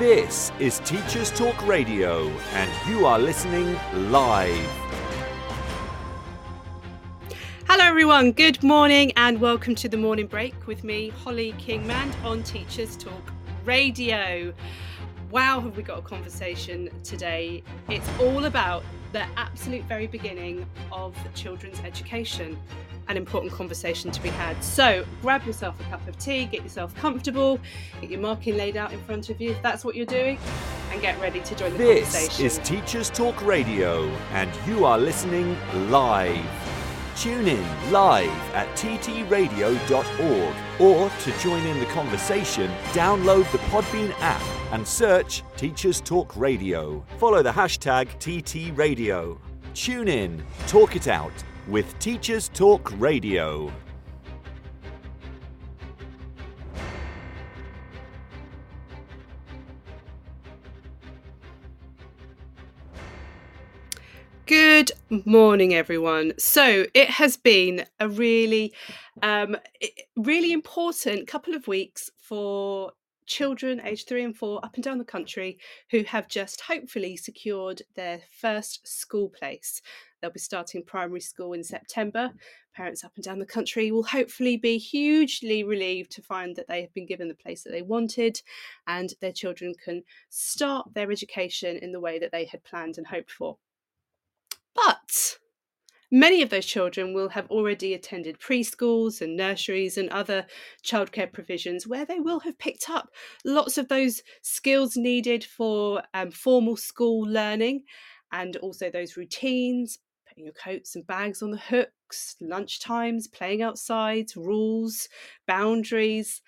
This is Teachers Talk Radio, and you are listening live. Hello, everyone. Good morning, and welcome to the morning break with me, Holly Kingman, on Teachers Talk Radio. Wow, have we got a conversation today? It's all about the absolute very beginning of children's education an important conversation to be had. So grab yourself a cup of tea, get yourself comfortable, get your marking laid out in front of you if that's what you're doing, and get ready to join the this conversation. This is Teachers Talk Radio, and you are listening live. Tune in live at ttradio.org or to join in the conversation, download the Podbean app and search Teachers Talk Radio. Follow the hashtag TTRadio. Tune in, talk it out, with Teachers Talk Radio. Good morning, everyone. So it has been a really, um, really important couple of weeks for children aged three and four up and down the country who have just hopefully secured their first school place. They'll be starting primary school in September. Parents up and down the country will hopefully be hugely relieved to find that they have been given the place that they wanted and their children can start their education in the way that they had planned and hoped for. But Many of those children will have already attended preschools and nurseries and other childcare provisions where they will have picked up lots of those skills needed for um, formal school learning and also those routines, putting your coats and bags on the hooks, lunch times, playing outside, rules, boundaries.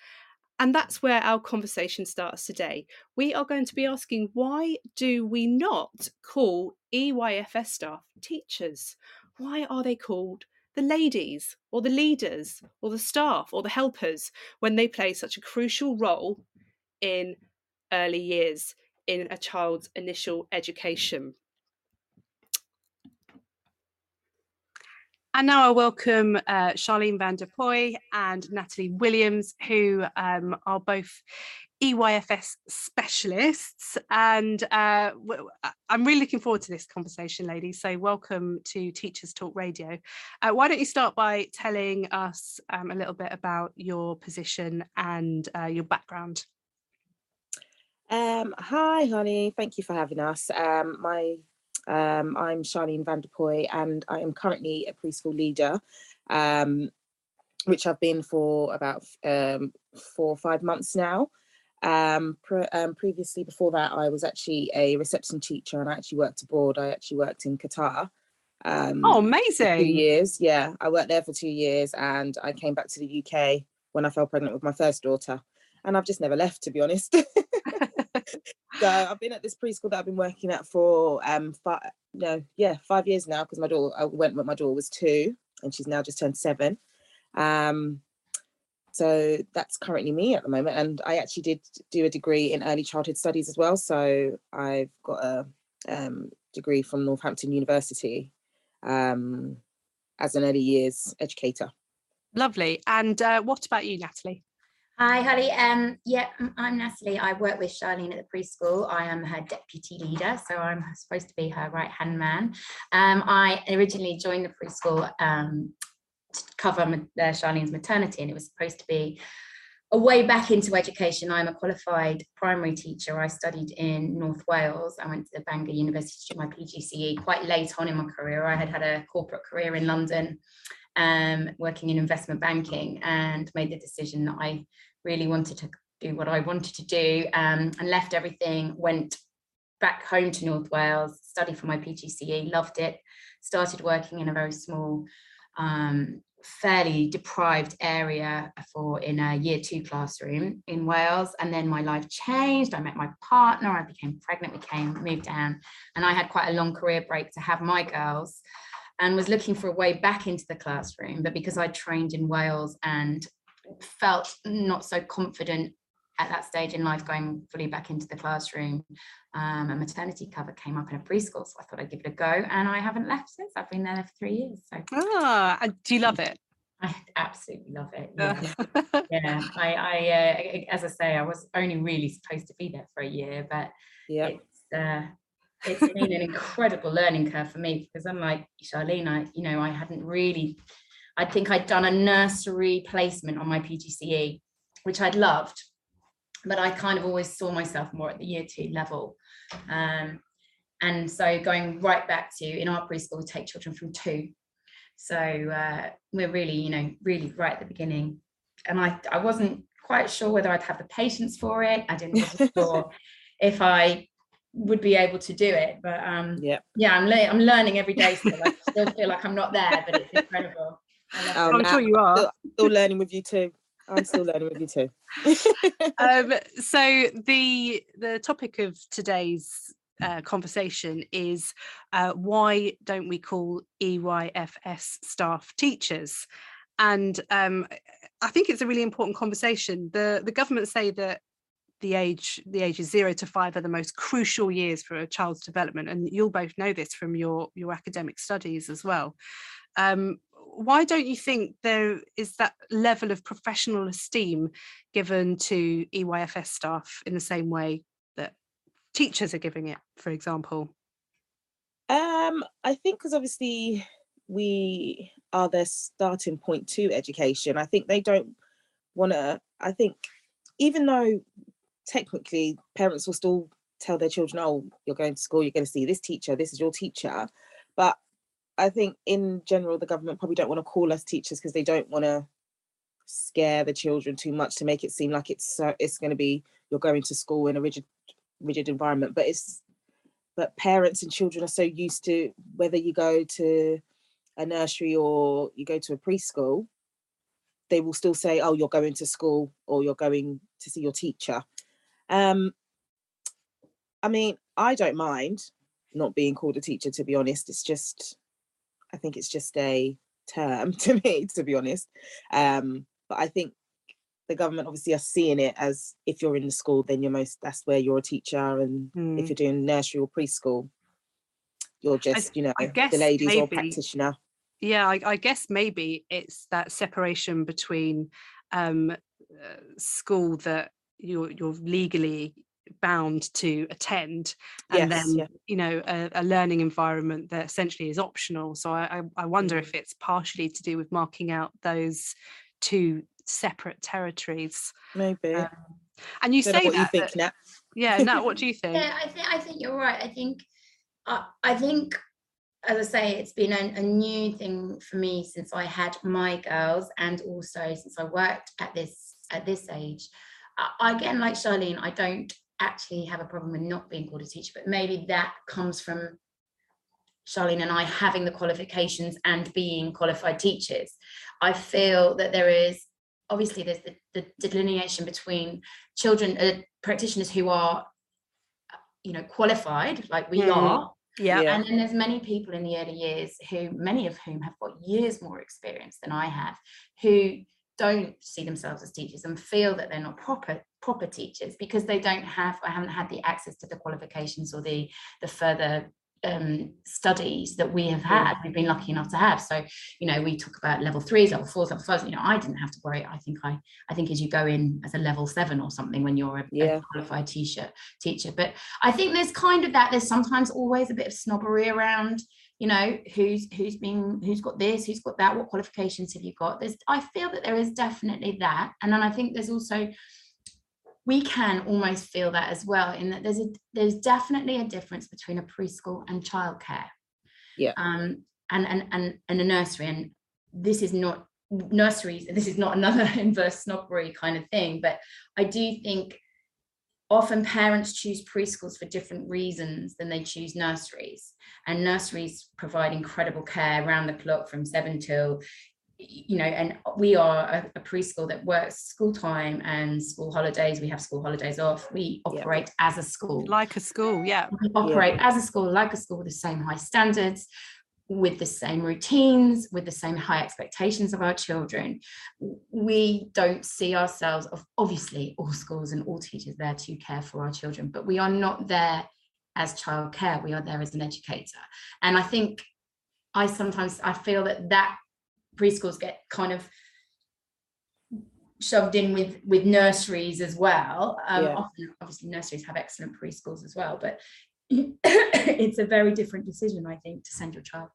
And that's where our conversation starts today. We are going to be asking why do we not call EYFS staff teachers? why are they called the ladies or the leaders or the staff or the helpers when they play such a crucial role in early years in a child's initial education? And now I welcome uh, Charlene van der Pooy and Natalie Williams, who um, are both EYFS specialists. And uh, I'm really looking forward to this conversation, ladies. So, welcome to Teachers Talk Radio. Uh, why don't you start by telling us um, a little bit about your position and uh, your background? Um, hi, honey. Thank you for having us. Um, my um, I'm Charlene van der Pooy, and I am currently a preschool leader, um, which I've been for about um, four or five months now. Um, pre- um, previously, before that, I was actually a reception teacher and I actually worked abroad. I actually worked in Qatar. Um, oh, amazing! Two years, yeah. I worked there for two years, and I came back to the UK when I fell pregnant with my first daughter, and I've just never left, to be honest. so I've been at this preschool that I've been working at for um five, no, yeah, five years now because my daughter I went when my daughter was two, and she's now just turned seven. Um, so that's currently me at the moment. And I actually did do a degree in early childhood studies as well. So I've got a um, degree from Northampton University um, as an early years educator. Lovely. And uh, what about you, Natalie? Hi, Holly. Um, yeah, I'm Natalie. I work with Charlene at the preschool. I am her deputy leader, so I'm supposed to be her right hand man. Um, I originally joined the preschool um, to cover uh, Charlene's maternity, and it was supposed to be a way back into education. I'm a qualified primary teacher. I studied in North Wales. I went to the Bangor University to do my PGCE quite late on in my career. I had had a corporate career in London, um, working in investment banking, and made the decision that I really wanted to do what I wanted to do um, and left everything, went back home to North Wales, studied for my PGCE, loved it, started working in a very small um, fairly deprived area for in a year two classroom in Wales. And then my life changed. I met my partner, I became pregnant, we came, moved down, and I had quite a long career break to have my girls and was looking for a way back into the classroom. But because I trained in Wales and felt not so confident at that stage in life going fully back into the classroom um, a maternity cover came up in a preschool so i thought i'd give it a go and i haven't left since i've been there for three years so ah do you love it I absolutely love it. Yeah, yeah. I, I uh, as I say, I was only really supposed to be there for a year, but Yeah. it's uh, it's been an incredible learning curve for me because I'm like Charlene, I you know I hadn't really, I think I'd done a nursery placement on my PGCE, which I'd loved, but I kind of always saw myself more at the year two level. Um, and so going right back to in our preschool, we take children from two. So uh, we're really, you know, really right at the beginning. And I, I wasn't quite sure whether I'd have the patience for it. I didn't wasn't sure if I would be able to do it. But um, Yeah. yeah, I'm, le- I'm learning every day still. I still feel like I'm not there, but it's incredible. Oh, I'm now- sure you are. Still learning with you too. I'm still learning with you too. um, so the the topic of today's uh, conversation is uh, why don't we call EYFS staff teachers? And um, I think it's a really important conversation. The the government say that the age the ages zero to five are the most crucial years for a child's development, and you'll both know this from your your academic studies as well. Um, why don't you think there is that level of professional esteem given to EYFS staff in the same way that teachers are giving it, for example? Um, I think because obviously we are their starting point to education. I think they don't want to. I think even though technically parents will still tell their children, "Oh, you're going to school, you're going to see this teacher. This is your teacher," but I think in general the government probably don't want to call us teachers because they don't want to scare the children too much to make it seem like it's uh, it's going to be you're going to school in a rigid rigid environment but it's but parents and children are so used to whether you go to a nursery or you go to a preschool they will still say oh you're going to school or you're going to see your teacher um i mean i don't mind not being called a teacher to be honest. It's just i think it's just a term to me to be honest. Um but i think the government obviously are seeing it as if you're in the school then you're most that's where you're a teacher. And Hmm. if you're doing nursery or preschool you're just you know the ladies or practitioner. Yeah, I, I guess maybe it's that separation between um, uh, school that you're you're legally bound to attend and Yes, then yeah. you know a, a learning environment that essentially is optional so i i, I wonder Mm. if it's partially to do with marking out those two separate territories maybe um, and you don't say what you that, think but- Nat. yeah Nat, what do you think Yeah, I think I think you're right. I think uh, I think as I say, it's been a, a new thing for me since I had my girls, and also since I worked at this at this age. I, again, like Charlene, I don't actually have a problem with not being called a teacher, but maybe that comes from Charlene and I having the qualifications and being qualified teachers. I feel that there is obviously there's the, the delineation between children uh, practitioners who are you know qualified like we Mhm. are yeah Yeah. and then there's many people in the early years who many of whom have got years more experience than i have who don't see themselves as teachers and feel that they're not proper proper teachers because they don't have or haven't had the access to the qualifications or the the further um, studies that we have had we've been lucky enough to have so you know we talk about level threes level fours level fives you know i didn't have to worry i think i i think as you go in as a level seven or something when you're a, a Yeah. qualified teacher teacher but I think there's kind of that. There's sometimes always a bit of snobbery around, you know, who's who's been who's got this, who's got that, what qualifications have you got? There's I feel that there is definitely that. And then I think there's also we can almost feel that as well, in that there's a there's definitely a difference between a preschool and childcare. Yeah. Um and and and, and a nursery. And this is not nurseries, this is not another inverse snobbery kind of thing, but I do think often parents choose preschools for different reasons than they choose nurseries and nurseries provide incredible care around the clock from seven till you know and we are a, a preschool that works school time and school holidays. We have school holidays off. We Yeah. operate as a school. Like a school yeah. We operate as a school like a school with the same high standards with the same routines with the same high expectations of our children we don't see ourselves of obviously all schools and all teachers there to care for our children but we are not there as childcare we are there as an educator and i think i sometimes i feel that that preschools get kind of shoved in with with nurseries as well. Um, Yeah. often, obviously, nurseries have excellent preschools as well, but it's a very different decision, I think, to send your child.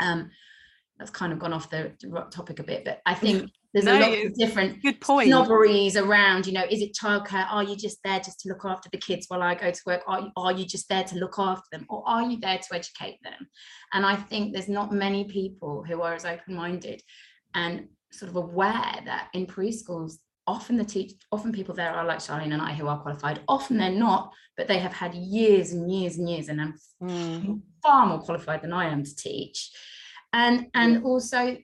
Um, that's kind of gone off the topic a bit, but I think there's No, a lot of different Good point. snobberies around. You know, is it childcare? Are you just there just to look after the kids while I go to work? Are you, are you just there to look after them, or are you there to educate them? And I think there's not many people who are as open-minded and sort of aware that in preschools often the teach often people there are like Charlene and I who are qualified. Often they're not but they have had years and years and years and I'm Mm. far more qualified than I am to teach. And and also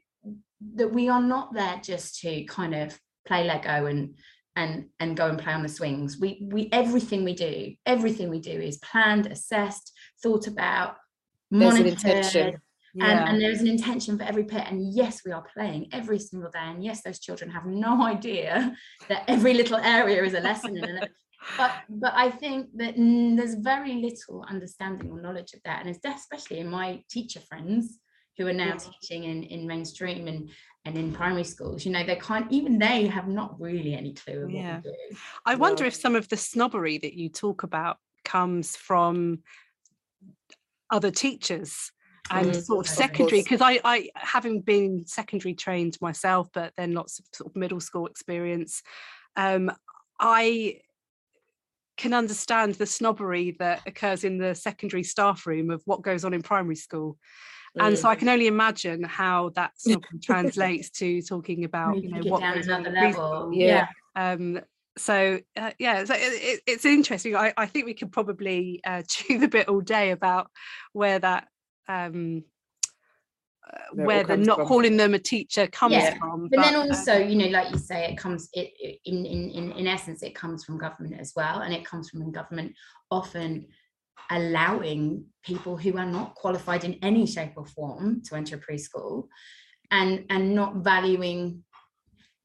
that we are not there just to kind of play Lego and and and go and play on the swings. We we everything we do everything we do is planned assessed thought about There's an monitored intention. and, and there's an intention for every pet and yes we are playing every single day and yes those children have no idea that every little area is a lesson and but but i think that mm, there's very little understanding or knowledge of that and it's especially in my teacher friends who are now Yeah. teaching in in mainstream and and in primary schools you know they can't even they have not really any clue of what Yeah. I wonder No. if some of the snobbery that you talk about comes from other teachers and Mm, sort of of secondary because I, I having been secondary trained myself but then lots of sort of middle school experience um I can understand the snobbery that occurs in the secondary staff room of what goes on in primary school. And so I can only imagine how that snobbery translates to talking about you you know what down goes on another level preschool. Yeah. um so uh, yeah so it, it, it's interesting. I, I think we could probably uh, chew the bit all day about where that um uh, Where it all where the comes not from. calling them a teacher comes Yeah, from but then um, also you know like you say it comes it it- in in in, in essence it comes from government as well and it comes from government often allowing people who are not qualified in any shape or form to enter preschool and and not valuing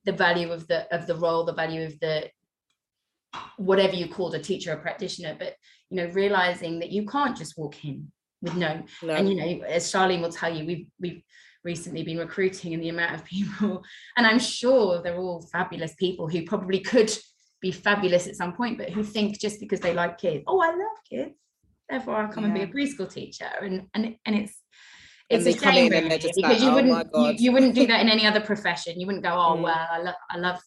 the value of the of the role the value of the whatever you call a teacher or practitioner but you know realizing that you can't just walk in with no no. and you know as charlene will tell you we've we've recently been recruiting and the amount of people and i'm sure they're all fabulous people who probably could be fabulous at some point but who think just because they like kids oh i love kids therefore i'll come and be a preschool teacher and and and it's And it's a shame and really, just because like, you "Oh wouldn't you, you wouldn't do that in any other profession you wouldn't go oh Mm. well i love i love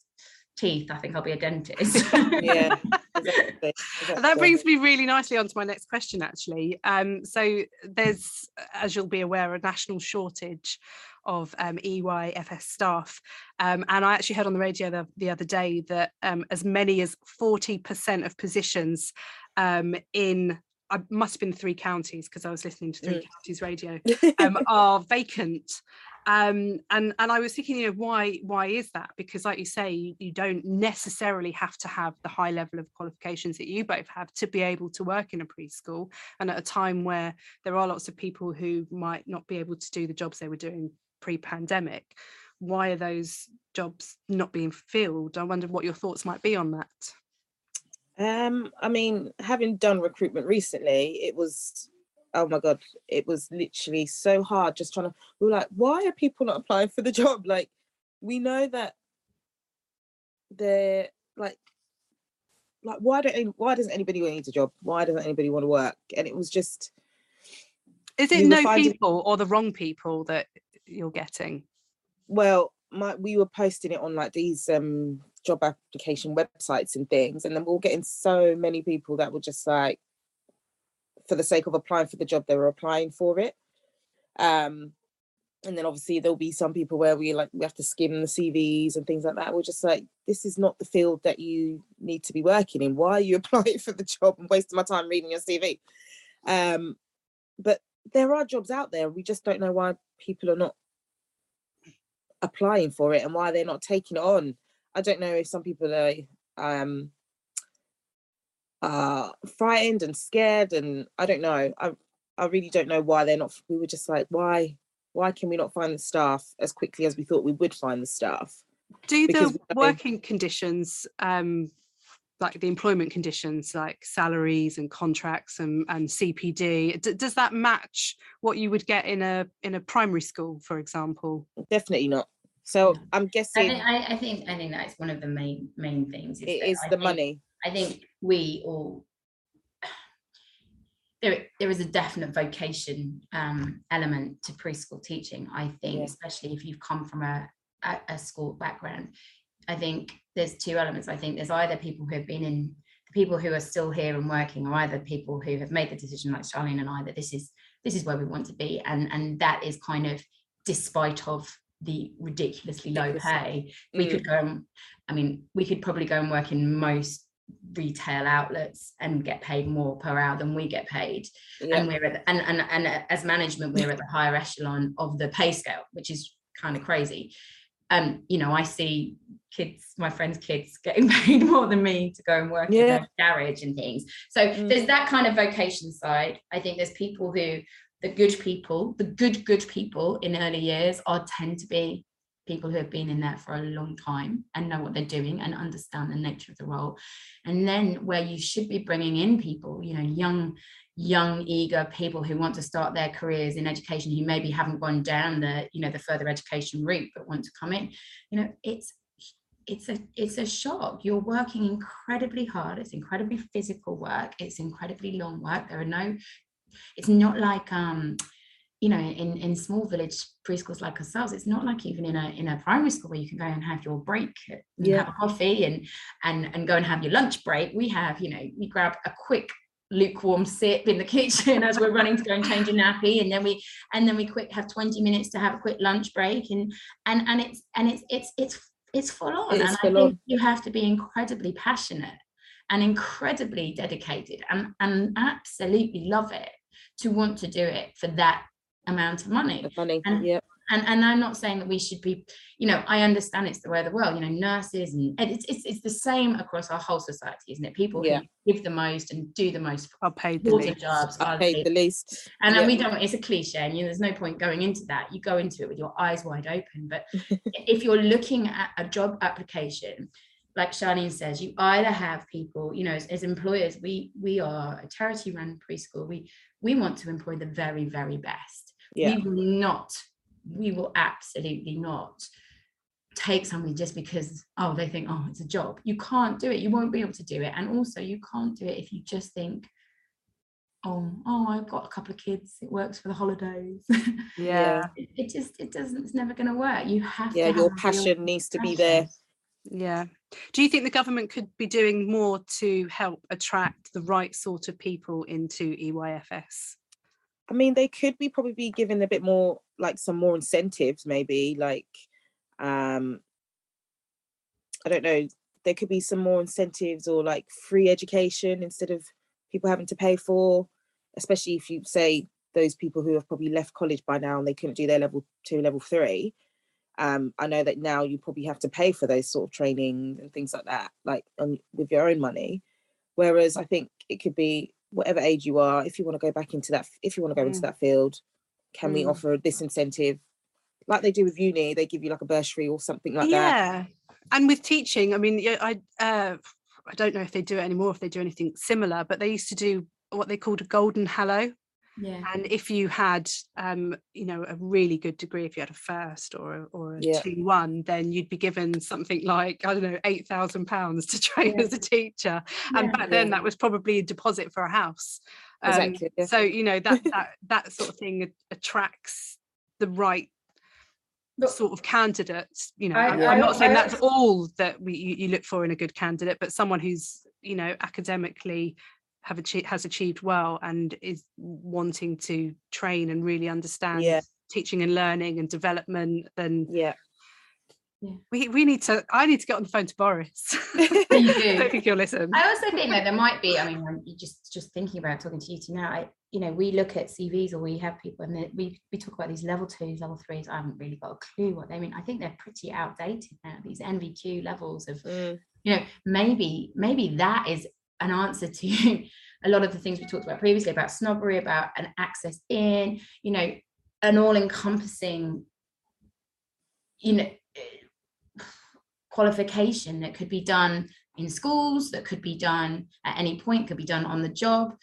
teeth i think i'll be a dentist yeah. Exactly. that brings me really nicely onto my next question actually um so there's as you'll be aware a national shortage of um, EYFS staff um, and I actually heard on the radio the, the other day that um, as many as 40% of positions um, in I must have been three counties because I was listening to three Mm. counties radio um, are vacant. Um, and and I was thinking, you know, why why is that? Because, like you say, you, you don't necessarily have to have the high level of qualifications that you both have to be able to work in a preschool. And at a time where there are lots of people who might not be able to do the jobs they were doing pre-pandemic, why are those jobs not being filled? I wonder what your thoughts might be on that. Um, I mean, having done recruitment recently, it was oh my god, it was literally so hard just trying to we were like, why are people not applying for the job? Like, we know that they're like like why don't why doesn't anybody need a job? Why doesn't anybody want to work? And it was just Is it We no finding- people or the wrong people that you're getting? well my we were posting it on like these um job application websites and things and then we we're getting so many people that were just like for the sake of applying for the job they were applying for it. Um and then obviously there'll be some people where we like we have to skim the cvs and things like that. We're just like this is not the field that you need to be working in. Why are you applying for the job and wasting my time reading your cv um but there are jobs out there. We just don't know why people are not applying for it and why they're not taking it on. I don't know if some people are um uh frightened and scared and I don't know. I I really don't know why they're not we were just like why why can we not find the staff as quickly as we thought we would find the staff? Do Because the working conditions um, like the employment conditions like salaries and contracts and, and cpd D- does that match what you would get in a in a primary school for example definitely not so i'm I guessing think, I, I think I think that's one of the main main things. it that is I the think- money I think we all there there is a definite vocation um, element to preschool teaching. I think, Yeah. especially if you've come from a, a a school background. I think there's two elements. I think there's either people who have been in the people who are still here and working, or either people who have made the decision, like Charlene and I, that this is this is where we want to be, and and that is kind of despite of the ridiculously low pay we Mm. could go and i mean we could probably go and work in most retail outlets and get paid more per hour than we get paid. Yeah. And we're at and, and and as management we're at the higher echelon of the pay scale which is kind of crazy. Um you know i see kids my friends kids getting paid more than me to go and work Yeah. in a garage and things. So Mm. there's that kind of vocation side. I think there's people who the good people the good good people in early years are tend to be people who have been in there for a long time and know what they're doing and understand the nature of the role. And then where you should be bringing in people you know young young eager people who want to start their careers in education who maybe haven't gone down the you know the further education route but want to come in you know it's it's a it's a shock. You're working incredibly hard. It's incredibly physical work. It's incredibly long work. There are no it's not like um you know in in small village preschools like ourselves it's not like even in a in a primary school where you can go and have your break and Yeah. have a coffee and and and go and have your lunch break we have you know we grab a quick lukewarm sip in the kitchen as we're running to go and change a nappy and then we and then we quick have 20 minutes to have a quick lunch break and and and it's and it's it's it's it's full on It is and full i think on. you have to be incredibly passionate and incredibly dedicated and and absolutely love it to want to do it for that amount of money. The money and- yeah. and and i'm not saying that we should be you know i understand it's the way of the world you know nurses and and it's it's, it's the same across our whole society isn't it? People Yeah. who give the most and do the most are paid the least. jobs i are paid paid the least. And then Yeah. we don't it's a cliche and you know, there's no point going into that. You go into it with your eyes wide open but if you're looking at a job application like Charlene says you either have people you know as, as employers we we are a charity run preschool. We we want to employ the very very best yeah. we will not we will absolutely not take somebody just because oh they think oh it's a job. You can't do it. You won't be able to do it. And also you can't do it if you just think oh oh i've got a couple of kids. It works for the holidays. Yeah. It, it just it doesn't it's never going to work. You have yeah to your have real passion needs to be there. Yeah. Do you think the government could be doing more to help attract the right sort of people into EYFS? I mean, they could be probably be given a bit more, like some more incentives, maybe like, um, I don't know, there could be some more incentives or like free education instead of people having to pay for, especially if you say those people who have probably left college by now and they couldn't do their level two, level three. Um, I know that now you probably have to pay for those sort of training and things like that, like on, with your own money. Whereas I think it could be whatever age you are, if you want to go back into that, if you want to go into Mm. that field, can we Mm. offer this incentive, like they do with uni? They give you like a bursary or something like that. yeah. And with teaching, I mean, I uh, I don't know if they do it anymore, if they do anything similar, but they used to do what they called a golden hello. Yeah And if you had, um, you know, a really good degree, if you had a first or a, or a Yeah. two one, then you'd be given something like I don't know, eight thousand pounds to train Yeah. as a teacher. And Yeah. back then, that was probably a deposit for a house. Um, Exactly. So you know that that that sort of thing attracts the right But- sort of candidates. You know, I- I'm, I I'm not al- saying I that's all that we you, you look for in a good candidate, but someone who's you know academically have achieved has achieved well and is wanting to train and really understand Yeah. teaching and learning and development then Yeah. yeah. we, we need to i need to get on the phone to boris You i do. don't think you'll listen I also think that there might be. I mean, when you just just thinking about talking to you two now. I, you know, we look at CVs or we have people, and we we talk about these level twos, level threes. I haven't really got a clue what they mean. I think they're pretty outdated now. These NVQ levels of, Mm, you know, maybe maybe that is an answer to a lot of the things we talked about previously about snobbery, about an access in, you know, an all-encompassing, you know, qualification that could be done in schools that could be done at any point could be done on the job.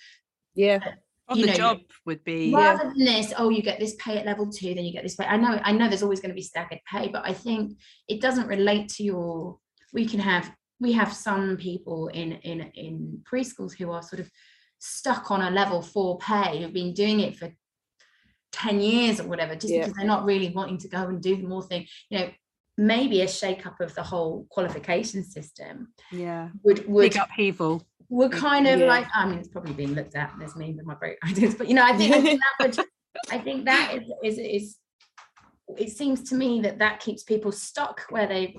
Yeah. On you the know, job would be rather than this oh you get this pay at level two then you get this pay. I know i know there's always going to be staggered pay but i think it doesn't relate to your we can have we have some people in in in preschools who are sort of stuck on a level four pay who've been doing it for 10 years or whatever just Yeah. because they're not really wanting to go and do more thing you know maybe a shake up of the whole qualification system yeah would would big upheaval we're kind of Yeah. like i mean it's probably being looked at there's me with my great ideas but you know i think, I think that would i think that is, is is it seems to me that that keeps people stuck where they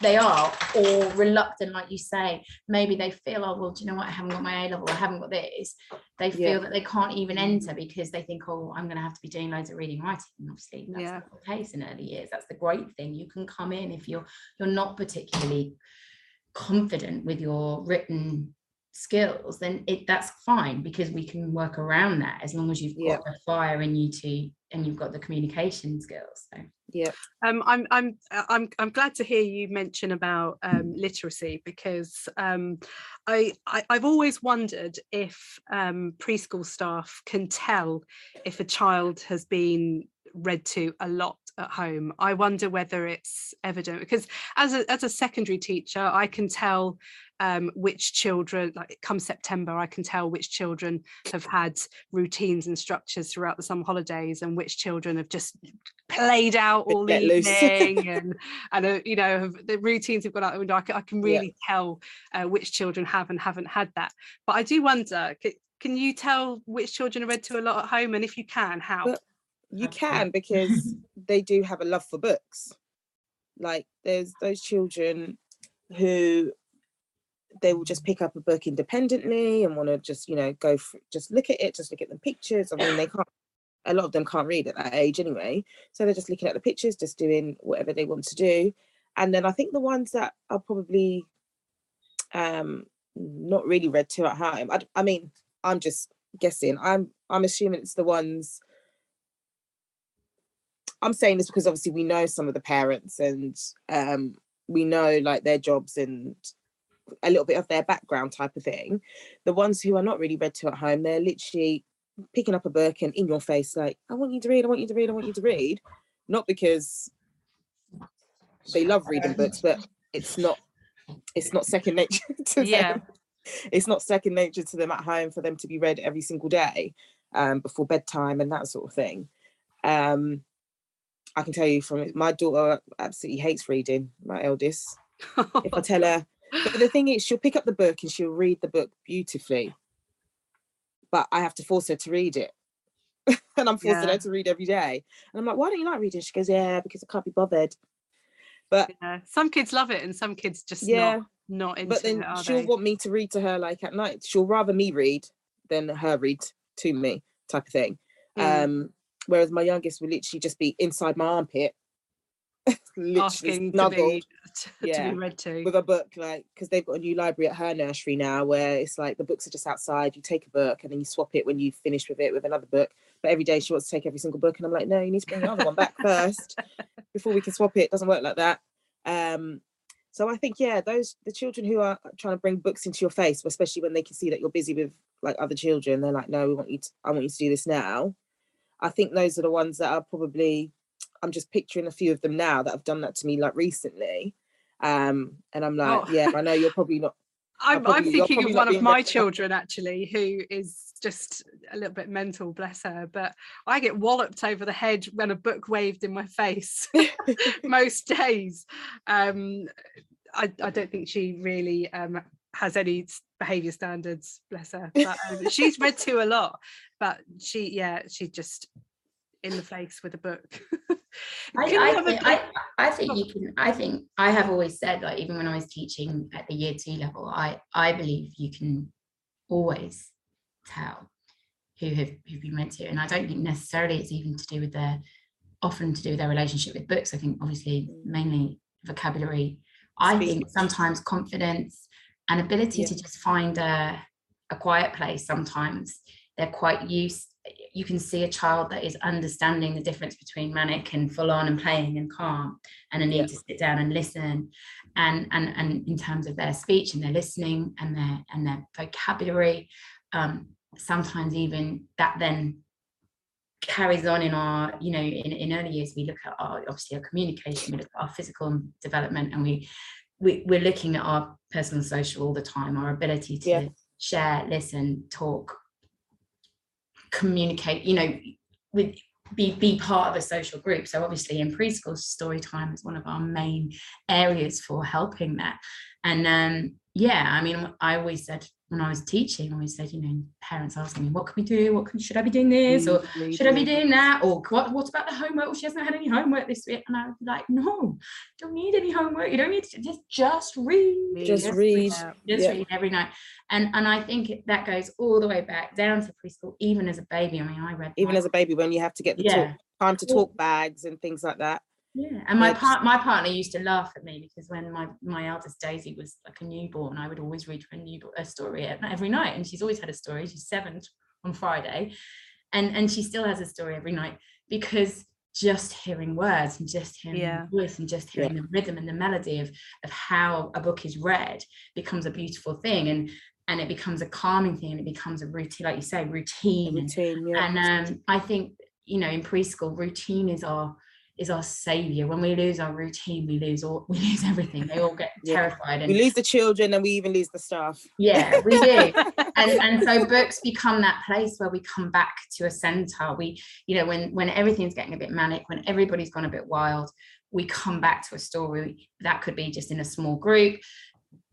they are or reluctant like you say. Maybe they feel oh well do you know what? I haven't got my a level. I haven't got this. They feel Yeah. that they can't even enter because they think oh i'm going to have to be doing loads of reading writing. And obviously that's Yeah. not the case in early years. That's the great thing. You can come in if you're you're not particularly confident with your written skills then it that's fine because we can work around that as long as you've got Yeah. the fire in you to and you've got the communication skills so yeah Um, I'm I'm uh, I'm I'm glad to hear you mention about um, literacy because um, I, I I've always wondered if um, preschool staff can tell if a child has been read to a lot at home. I wonder whether it's evident because as a as a secondary teacher, I can tell um, which children like come September, I can tell which children have had routines and structures throughout the summer holidays and which children have just played out all loose. evening and and uh, you know have, the routines have gone out the window. I can, I can Yeah. really tell uh, which children have and haven't had that. But I do wonder, c- can you tell which children are read to a lot at home, and if you can, how? But- you can because they do have a love for books. Like there's those children who they will just pick up a book independently and want to just you know go for, just look at it just look at the pictures. I mean they can't a lot of them can't read at that age anyway. So they're just looking at the pictures just doing whatever they want to do. And then i think the ones that are probably um not really read to at home I, I mean i'm just guessing. I'm i'm assuming it's the ones I'm saying this because obviously we know some of the parents and um, we know like their jobs and a little bit of their background type of thing. The ones who are not really read to at home, they're literally picking up a book and in your face, like, I want you to read, I want you to read, I want you to read. Not because they love reading books, but it's not it's not second nature to Yeah. them. It's not second nature to them at home for them to be read every single day um, before bedtime and that sort of thing. Um, I can tell you from it- my daughter absolutely hates reading, my eldest. If I tell her, but the thing is, she'll pick up the book and she'll read the book beautifully. But I have to force her to read it. and I'm forcing Yeah. her to read every day. And I'm like, why don't you like reading? She goes, yeah, because I can't be bothered. But Yeah, some kids love it, and some kids just yeah, not not into but then it, she'll they? want me to read to her like at night. She'll rather me read than her read to me, type of thing. Mm. Um, whereas my youngest will literally just be inside my armpit, literally asking to be, to, to Yeah, be read to. with a book, like because they've got a new library at her nursery now, where it's like the books are just outside. You take a book and then you swap it when you finish with it with another book. But every day she wants to take every single book, and I'm like, no, you need to bring the other one back first before we can swap it. It doesn't work like that. Um, so I think yeah, those the children who are trying to bring books into your face, especially when they can see that you're busy with like other children, they're like, no, we want you to, I want you to do this now. I think those are the ones that are probably. I'm just picturing a few of them now that have done that to me like recently. Um, and I'm like, Oh. yeah, I know you're probably not. I'm, probably- I'm thinking of one of my children actually, who is just a little bit mental, bless her. But I get walloped over the head when a book waved in my face most days. Um, I, I don't think she really um, has any behaviour standards, bless her. But um, she's read to a lot, but she, yeah, she just in the face with a book. I, I, think, quick- I, I think you can I think I have always said like even when I was teaching at the year two level I I believe you can always tell who have who've been meant to and I don't think necessarily it's even to do with their often to do with their relationship with books I think obviously mainly vocabulary I think sometimes confidence and ability Yeah. to just find a a quiet place sometimes they're quite used you can see a child that is understanding the difference between manic and full on and playing and calm and a need Yeah. to sit down and listen and and and in terms of their speech and their listening and their and their vocabulary um sometimes even that then carries on in our you know in, in early years we look at our obviously our communication we look at our physical development and we, we we're looking at our personal social all the time our ability to Yeah. share listen talk communicate you know with be be part of a social group so obviously in preschool story time is one of our main areas for helping that and um yeah i mean i always said when i was teaching i always said you know parents asking me what can we do what can should i be doing this mm, or should I be doing that? Or what, what about the homework? Well, she hasn't had any homework this week. And I was like, no, don't need any homework. You don't need to just just read. Just read. Just Yeah. read every night. And and I think that goes all the way back down to preschool, even as a baby. I mean, I read Even as a baby, when you have to get the talk, time to talk bags and things like that. Yeah, and my part my partner used to laugh at me because when my my eldest Daisy was like a newborn, I would always read her a new a story every night, and she's always had a story. She's seven on Friday, and and she still has a story every night because just hearing words and just hearing Yeah. the voice and just hearing the rhythm and the melody of of how a book is read becomes a beautiful thing, and and it becomes a calming thing, and it becomes a routine, like you say, routine. and- Routine, yeah. and um, I think you know in preschool routine is our is our savior. When we lose our routine, we lose all we lose everything. They all get Yeah. terrified and we lose the children and we even lose the staff. yeah, we do. and and so books become that place where we come back to a center. We you know when when everything's getting a bit manic, when everybody's gone a bit wild, we come back to a story that could be just in a small group.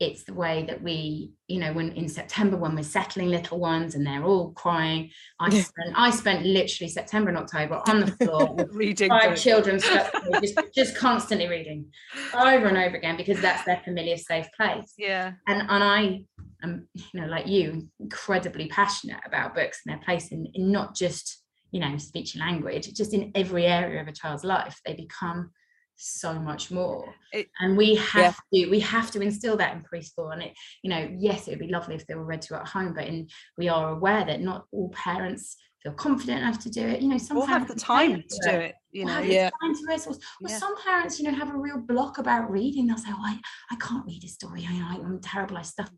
It's the way that we, you know, when in September when we're settling little ones and they're all crying. I spent I spent literally September and October on the floor reading five children stuck to me, just, just constantly reading over and over again because that's their familiar safe place. Yeah. And and I am you know like you incredibly passionate about books and their place in, in not just you know speech and language just in every area of a child's life they become so much more It- and we have to we have to instill that in preschool and it you know yes it would be lovely if they were read to at home but in we are aware that not all parents feel confident enough to do it you know some or have the time to do it you or know have Yeah. the time to it, or, or Yeah. some parents, you know, have a real block about reading. They'll say, "Oh, I, I can't read a story. I, I- I'm terrible. I stutter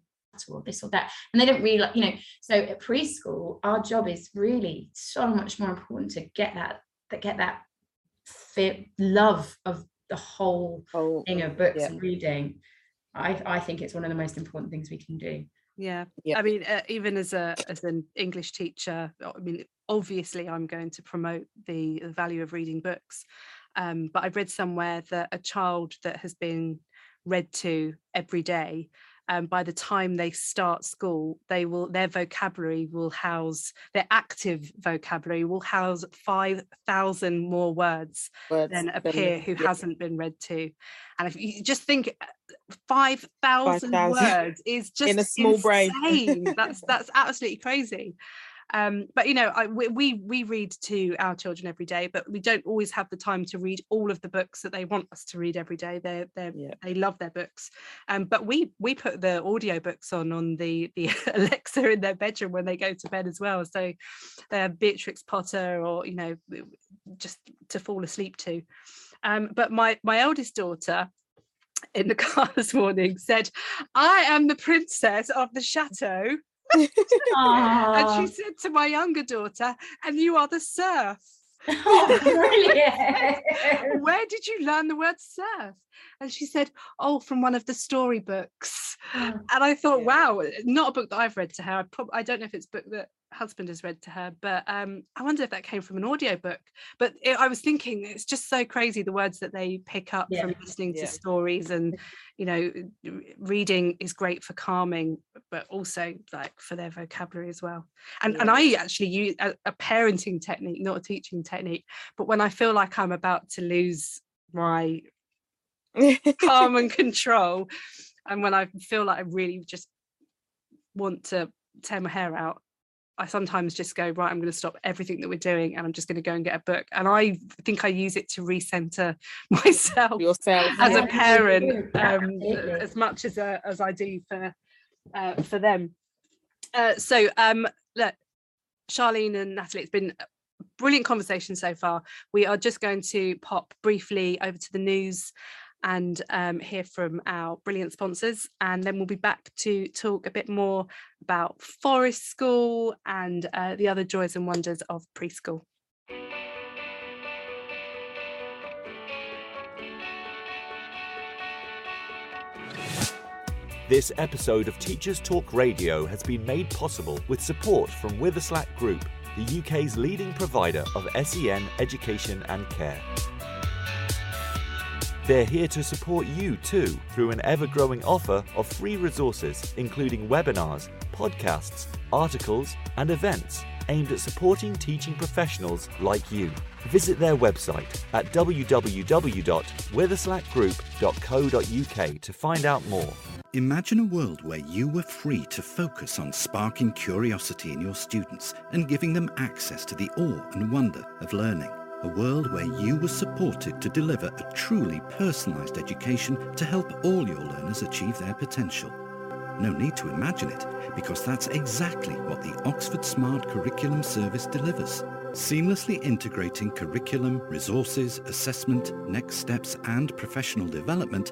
or this or that," and they don't really, like, you know. So at preschool, our job is really so much more important to get that, that get that fit love of the whole Oh, thing of books Yeah. and reading. I, I think it's one of the most important things we can do. Yeah, Yeah. I mean, uh, even as a as an English teacher, I mean, obviously, I'm going to promote the, the value of reading books. Um, but I've read somewhere that a child that has been read to every day, um, by the time they start school, they will their vocabulary will house their active vocabulary will house five thousand more words words than a peer who yeah. hasn't been read to. And if you just think uh, 5,000 5,000 words is just In a small brain. insane. that's that's absolutely crazy. Um, but you know, I, we, we we read to our children every day, but we don't always have the time to read all of the books that they want us to read every day. They they Yeah. they love their books, um, but we we put the audio books on on the the Alexa in their bedroom when they go to bed as well. So they're Beatrix Potter or you know just to fall asleep to. Um, but my my eldest daughter in the car this morning said, "I am the princess of the chateau." And she said to my younger daughter, and you are the serf. oh, brilliant. Where did you learn the word serf? And she said, Oh, from one of the storybooks. Oh, And I thought, Yeah. wow, not a book that I've read to her. I, prob- I don't know if it's a book that husband has read to her, but um, I wonder if that came from an audio book. But it, I was thinking, it's just so crazy the words that they pick up Yeah. from listening Yeah. to stories, and you know, reading is great for calming, but also like for their vocabulary as well. And and I actually use a, a parenting technique, not a teaching technique. But when I feel like I'm about to lose my calm and control and when i feel like i really just want to tear my hair out i sometimes just go right i'm going to stop everything that we're doing and i'm just going to go and get a book. And i think i use it to recenter myself yourself. as Yeah, a parent um, as much as uh, as i do for uh, for them. Uh, so um look Charlene and Natalie, it's been a brilliant conversation so far. We are just going to pop briefly over to the news and um, hear from our brilliant sponsors. And then we'll be back to talk a bit more about Forest School and uh, the other joys and wonders of preschool. This episode of Teachers Talk Radio has been made possible with support from Witherslack Group, the UK's leading provider of SEN education and care. They're here to support you too through an ever growing offer of free resources, including webinars, podcasts, articles, and events aimed at supporting teaching professionals like you. Visit their website at www.witherslackgroup.co.uk to find out more. Imagine a world where you were free to focus on sparking curiosity in your students and giving them access to the awe and wonder of learning. A world where you were supported to deliver a truly personalised education to help all your learners achieve their potential. No need to imagine it, because that's exactly what the Oxford Smart Curriculum Service delivers. Seamlessly integrating curriculum, resources, assessment, next steps and professional development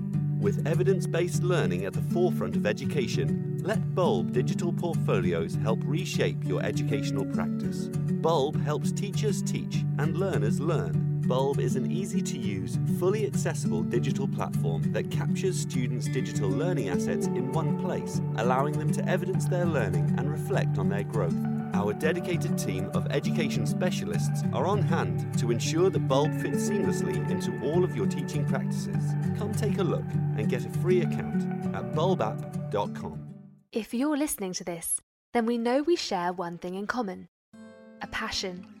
With evidence based learning at the forefront of education, let Bulb digital portfolios help reshape your educational practice. Bulb helps teachers teach and learners learn. Bulb is an easy to use, fully accessible digital platform that captures students' digital learning assets in one place, allowing them to evidence their learning and reflect on their growth. Our dedicated team of education specialists are on hand to ensure that Bulb fits seamlessly into all of your teaching practices. Come take a look and get a free account at bulbapp.com. If you're listening to this, then we know we share one thing in common a passion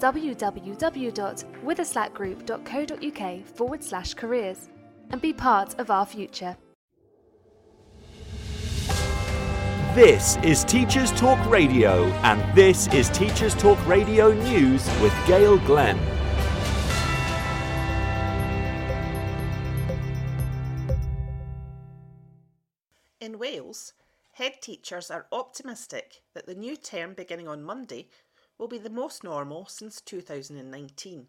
www.witherslackgroup.co.uk forward slash careers and be part of our future. This is Teachers Talk Radio, and this is Teachers Talk Radio News with Gail Glenn. In Wales, head teachers are optimistic that the new term beginning on Monday will be the most normal since 2019.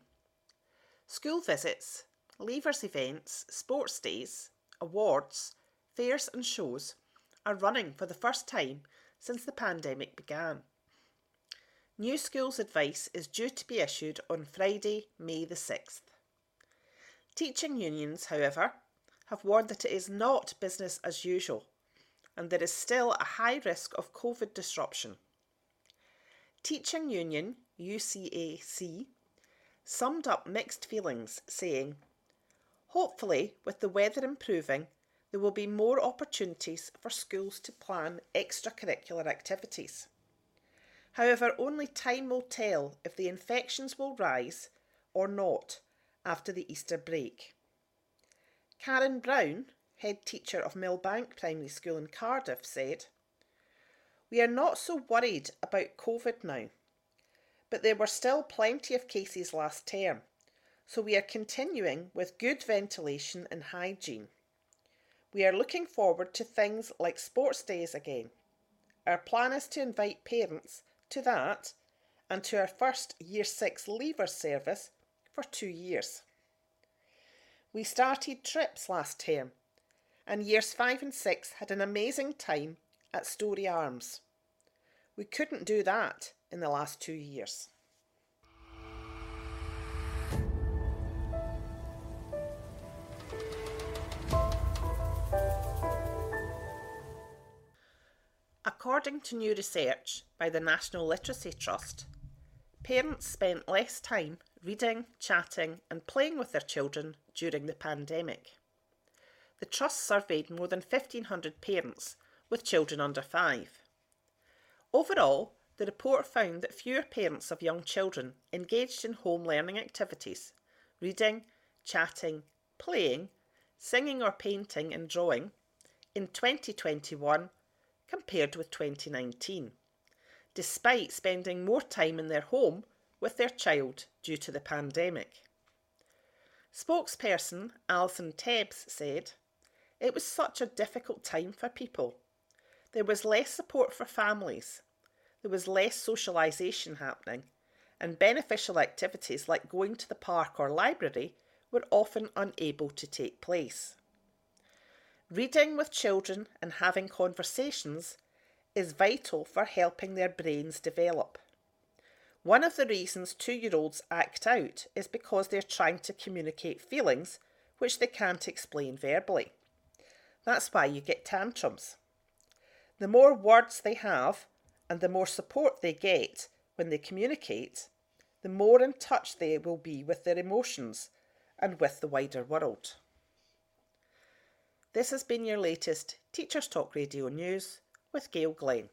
School visits, leavers events, sports days, awards, fairs, and shows are running for the first time since the pandemic began. New schools advice is due to be issued on Friday, May the 6th. Teaching unions, however, have warned that it is not business as usual and there is still a high risk of COVID disruption. Teaching Union UCAC summed up mixed feelings, saying, Hopefully, with the weather improving, there will be more opportunities for schools to plan extracurricular activities. However, only time will tell if the infections will rise or not after the Easter break. Karen Brown, head teacher of Millbank Primary School in Cardiff, said, We are not so worried about COVID now, but there were still plenty of cases last term, so we are continuing with good ventilation and hygiene. We are looking forward to things like sports days again. Our plan is to invite parents to that and to our first Year 6 leaver service for two years. We started trips last term, and Years 5 and 6 had an amazing time at Storey Arms. We couldn't do that in the last two years. According to new research by the National Literacy Trust, parents spent less time reading, chatting, and playing with their children during the pandemic. The Trust surveyed more than 1,500 parents with children under five. Overall, the report found that fewer parents of young children engaged in home learning activities, reading, chatting, playing, singing or painting and drawing, in 2021 compared with 2019, despite spending more time in their home with their child due to the pandemic. Spokesperson Alison Tebbs said, It was such a difficult time for people. There was less support for families, there was less socialisation happening, and beneficial activities like going to the park or library were often unable to take place. Reading with children and having conversations is vital for helping their brains develop. One of the reasons two year olds act out is because they're trying to communicate feelings which they can't explain verbally. That's why you get tantrums. The more words they have and the more support they get when they communicate, the more in touch they will be with their emotions and with the wider world. This has been your latest Teachers Talk Radio News with Gail Glenn.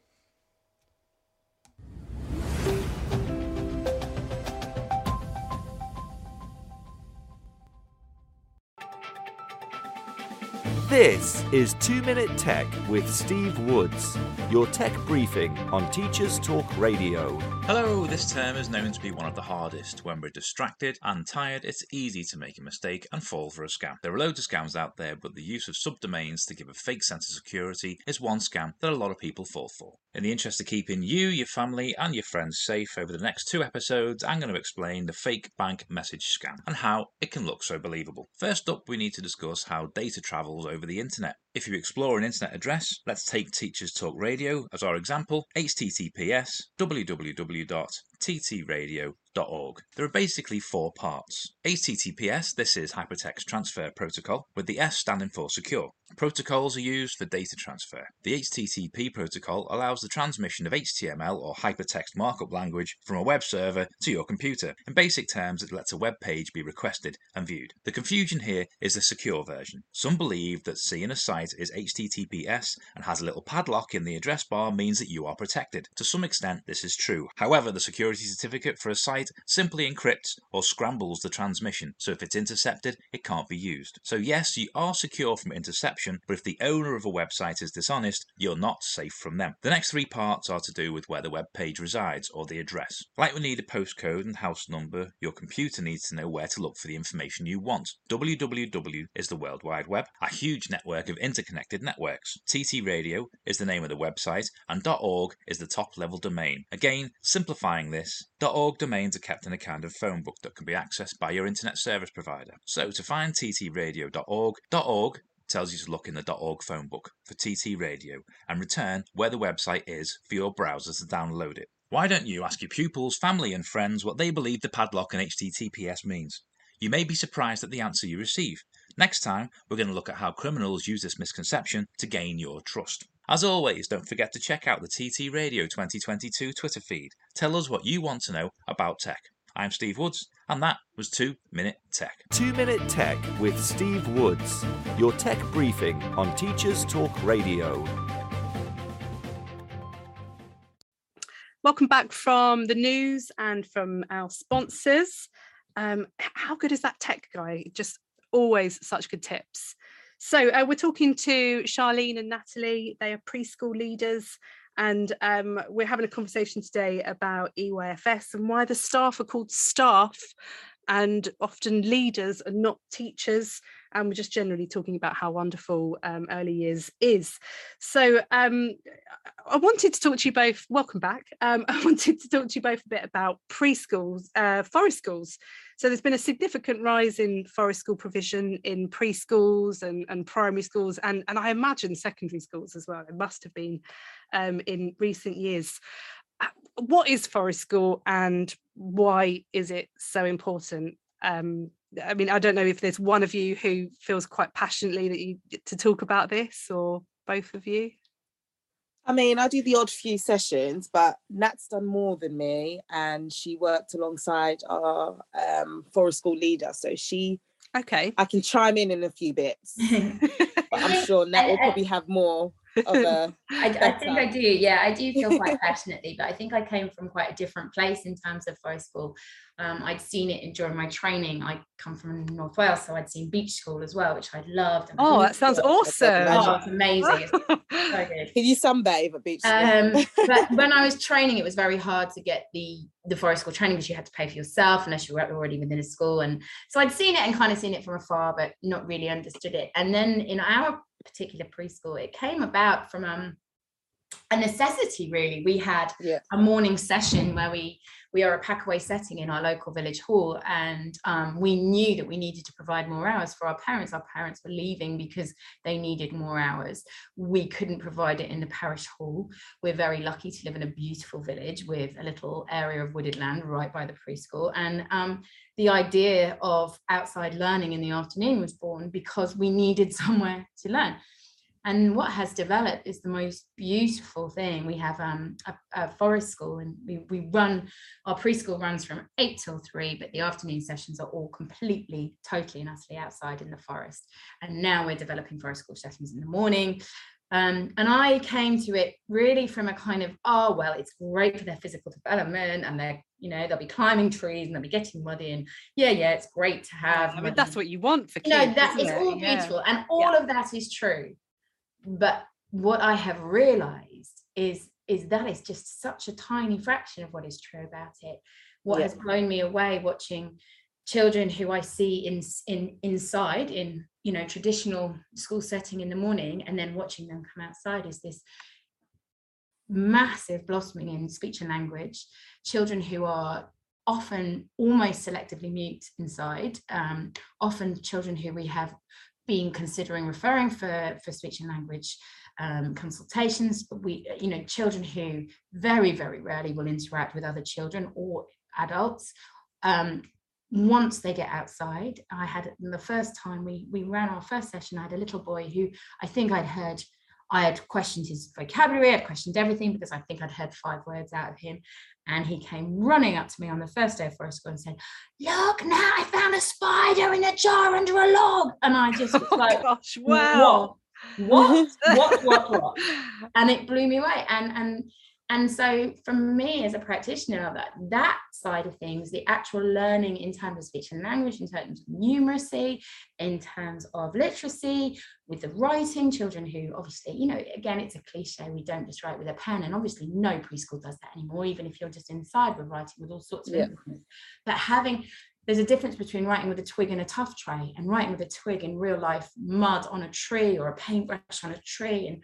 This is 2 Minute Tech with Steve Woods, your tech briefing on Teachers Talk Radio. Hello, this term is known to be one of the hardest. When we're distracted and tired, it's easy to make a mistake and fall for a scam. There are loads of scams out there, but the use of subdomains to give a fake sense of security is one scam that a lot of people fall for. In the interest of keeping you, your family, and your friends safe over the next two episodes, I'm going to explain the fake bank message scam and how it can look so believable. First up, we need to discuss how data travels over the internet. If you explore an internet address, let's take Teachers Talk Radio as our example, https www.ttradio.org. There are basically four parts. HTTPS, this is Hypertext Transfer Protocol, with the S standing for secure. Protocols are used for data transfer. The HTTP protocol allows the transmission of HTML or hypertext markup language from a web server to your computer. In basic terms, it lets a web page be requested and viewed. The confusion here is the secure version. Some believe that seeing a site is HTTPS and has a little padlock in the address bar means that you are protected. To some extent, this is true. However, the security certificate for a site simply encrypts or scrambles the transmission, so if it's intercepted, it can't be used. So yes, you are secure from interception but if the owner of a website is dishonest, you're not safe from them. The next three parts are to do with where the web page resides or the address. Like we need a postcode and house number, your computer needs to know where to look for the information you want. www is the World Wide Web, a huge network of interconnected networks. TT Radio is the name of the website, and .org is the top level domain. Again, simplifying this, .org domains are kept in a kind of phone book that can be accessed by your internet service provider. So to find ttradio.org, .org tells you to look in the .org phone book for TT Radio and return where the website is for your browser to download it. Why don't you ask your pupils, family, and friends what they believe the padlock and HTTPS means? You may be surprised at the answer you receive. Next time, we're going to look at how criminals use this misconception to gain your trust. As always, don't forget to check out the TT Radio 2022 Twitter feed. Tell us what you want to know about tech. I'm Steve Woods, and that was 2 Minute Tech. 2 Minute Tech with Steve Woods, your tech briefing on Teachers Talk Radio. Welcome back from the news and from our sponsors. Um, how good is that tech guy? Just always such good tips. So uh, we're talking to Charlene and Natalie. They are preschool leaders and um, we're having a conversation today about EYFS and why the staff are called staff and often leaders and not teachers. And we're just generally talking about how wonderful um, early years is. So um, I wanted to talk to you both, welcome back. Um, I wanted to talk to you both a bit about preschools, uh, forest schools. So there's been a significant rise in forest school provision in preschools and, and primary schools, and, and I imagine secondary schools as well. It must have been um, in recent years. Uh, what is forest school and why is it so important? Um, I mean, I don't know if there's one of you who feels quite passionately that you to talk about this, or both of you. I mean, I do the odd few sessions, but Nat's done more than me, and she worked alongside our um, forest school leader. So she, Okay. I can chime in in a few bits. But I'm sure Nat will probably have more of a. I, I think I do. Yeah, I do feel quite passionately, but I think I came from quite a different place in terms of forest school. Um, I'd seen it in, during my training. I come from North Wales, so I'd seen beach school as well, which I loved. and Oh, that sounds Yeah, awesome. Oh, it's amazing. It's so good. Can you sunbathe at beach? school? Um, but when I was training, it was very hard to get the the forest school training because you had to pay for yourself unless you were already within a school. And so I'd seen it and kind of seen it from afar, but not really understood it. And then in our particular preschool, it came about from um, a necessity. Really, we had Yeah. a morning session where we we are a packaway setting in our local village hall and um, we knew that we needed to provide more hours for our parents. Our parents were leaving because they needed more hours. We couldn't provide it in the parish hall. We're very lucky to live in a beautiful village with a little area of wooded land right by the preschool. And um, the idea of outside learning in the afternoon was born because we needed somewhere to learn and what has developed is the most beautiful thing. We have um, a, a forest school, and we, we run our preschool runs from eight till three, but the afternoon sessions are all completely, totally, and utterly outside in the forest. And now we're developing forest school sessions in the morning. Um, and I came to it really from a kind of, oh, well, it's great for their physical development, and they're, you know, they'll be climbing trees and they'll be getting muddy. And yeah, yeah, it's great to have. I mean, muddy that's what you want for you kids. know that it? all Yeah. beautiful and all of that is true but what i have realized is is that is just such a tiny fraction of what is true about it what Yeah. has blown me away watching children who i see in in inside in you know traditional school setting in the morning and then watching them come outside is this massive blossoming in speech and language children who are often almost selectively mute inside um, often children who we have been considering referring for for speech and language um, consultations but we you know children who very very rarely will interact with other children or adults um, once they get outside i had the first time we we ran our first session i had a little boy who i think i'd heard I had questioned his vocabulary, I'd questioned everything because I think I'd heard five words out of him. And he came running up to me on the first day of forest school and said, Look, now I found a spider in a jar under a log. And I just was Oh like, gosh, wow. What? What? What? What? What? and it blew me away. And and and so for me as a practitioner of that that side of things the actual learning in terms of speech and language in terms of numeracy in terms of literacy with the writing children who obviously you know again it's a cliche we don't just write with a pen and obviously no preschool does that anymore even if you're just inside we're writing with all sorts of Yeah. but having there's a difference between writing with a twig in a tough tray and writing with a twig in real life mud on a tree or a paintbrush on a tree and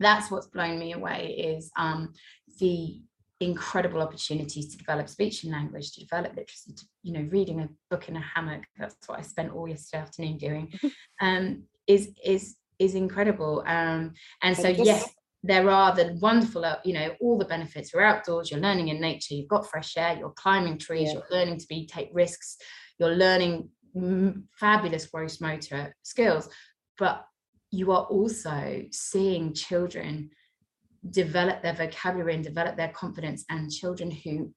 that's what's blown me away is um, the incredible opportunities to develop speech and language to develop literacy to, you know reading a book in a hammock that's what i spent all yesterday afternoon doing um, is is is incredible um, and so yes there are the wonderful uh, you know all the benefits you're outdoors you're learning in nature you've got fresh air you're climbing trees Yeah. you're learning to be take risks you're learning fabulous gross motor skills but you are also seeing children develop their vocabulary and develop their confidence and children who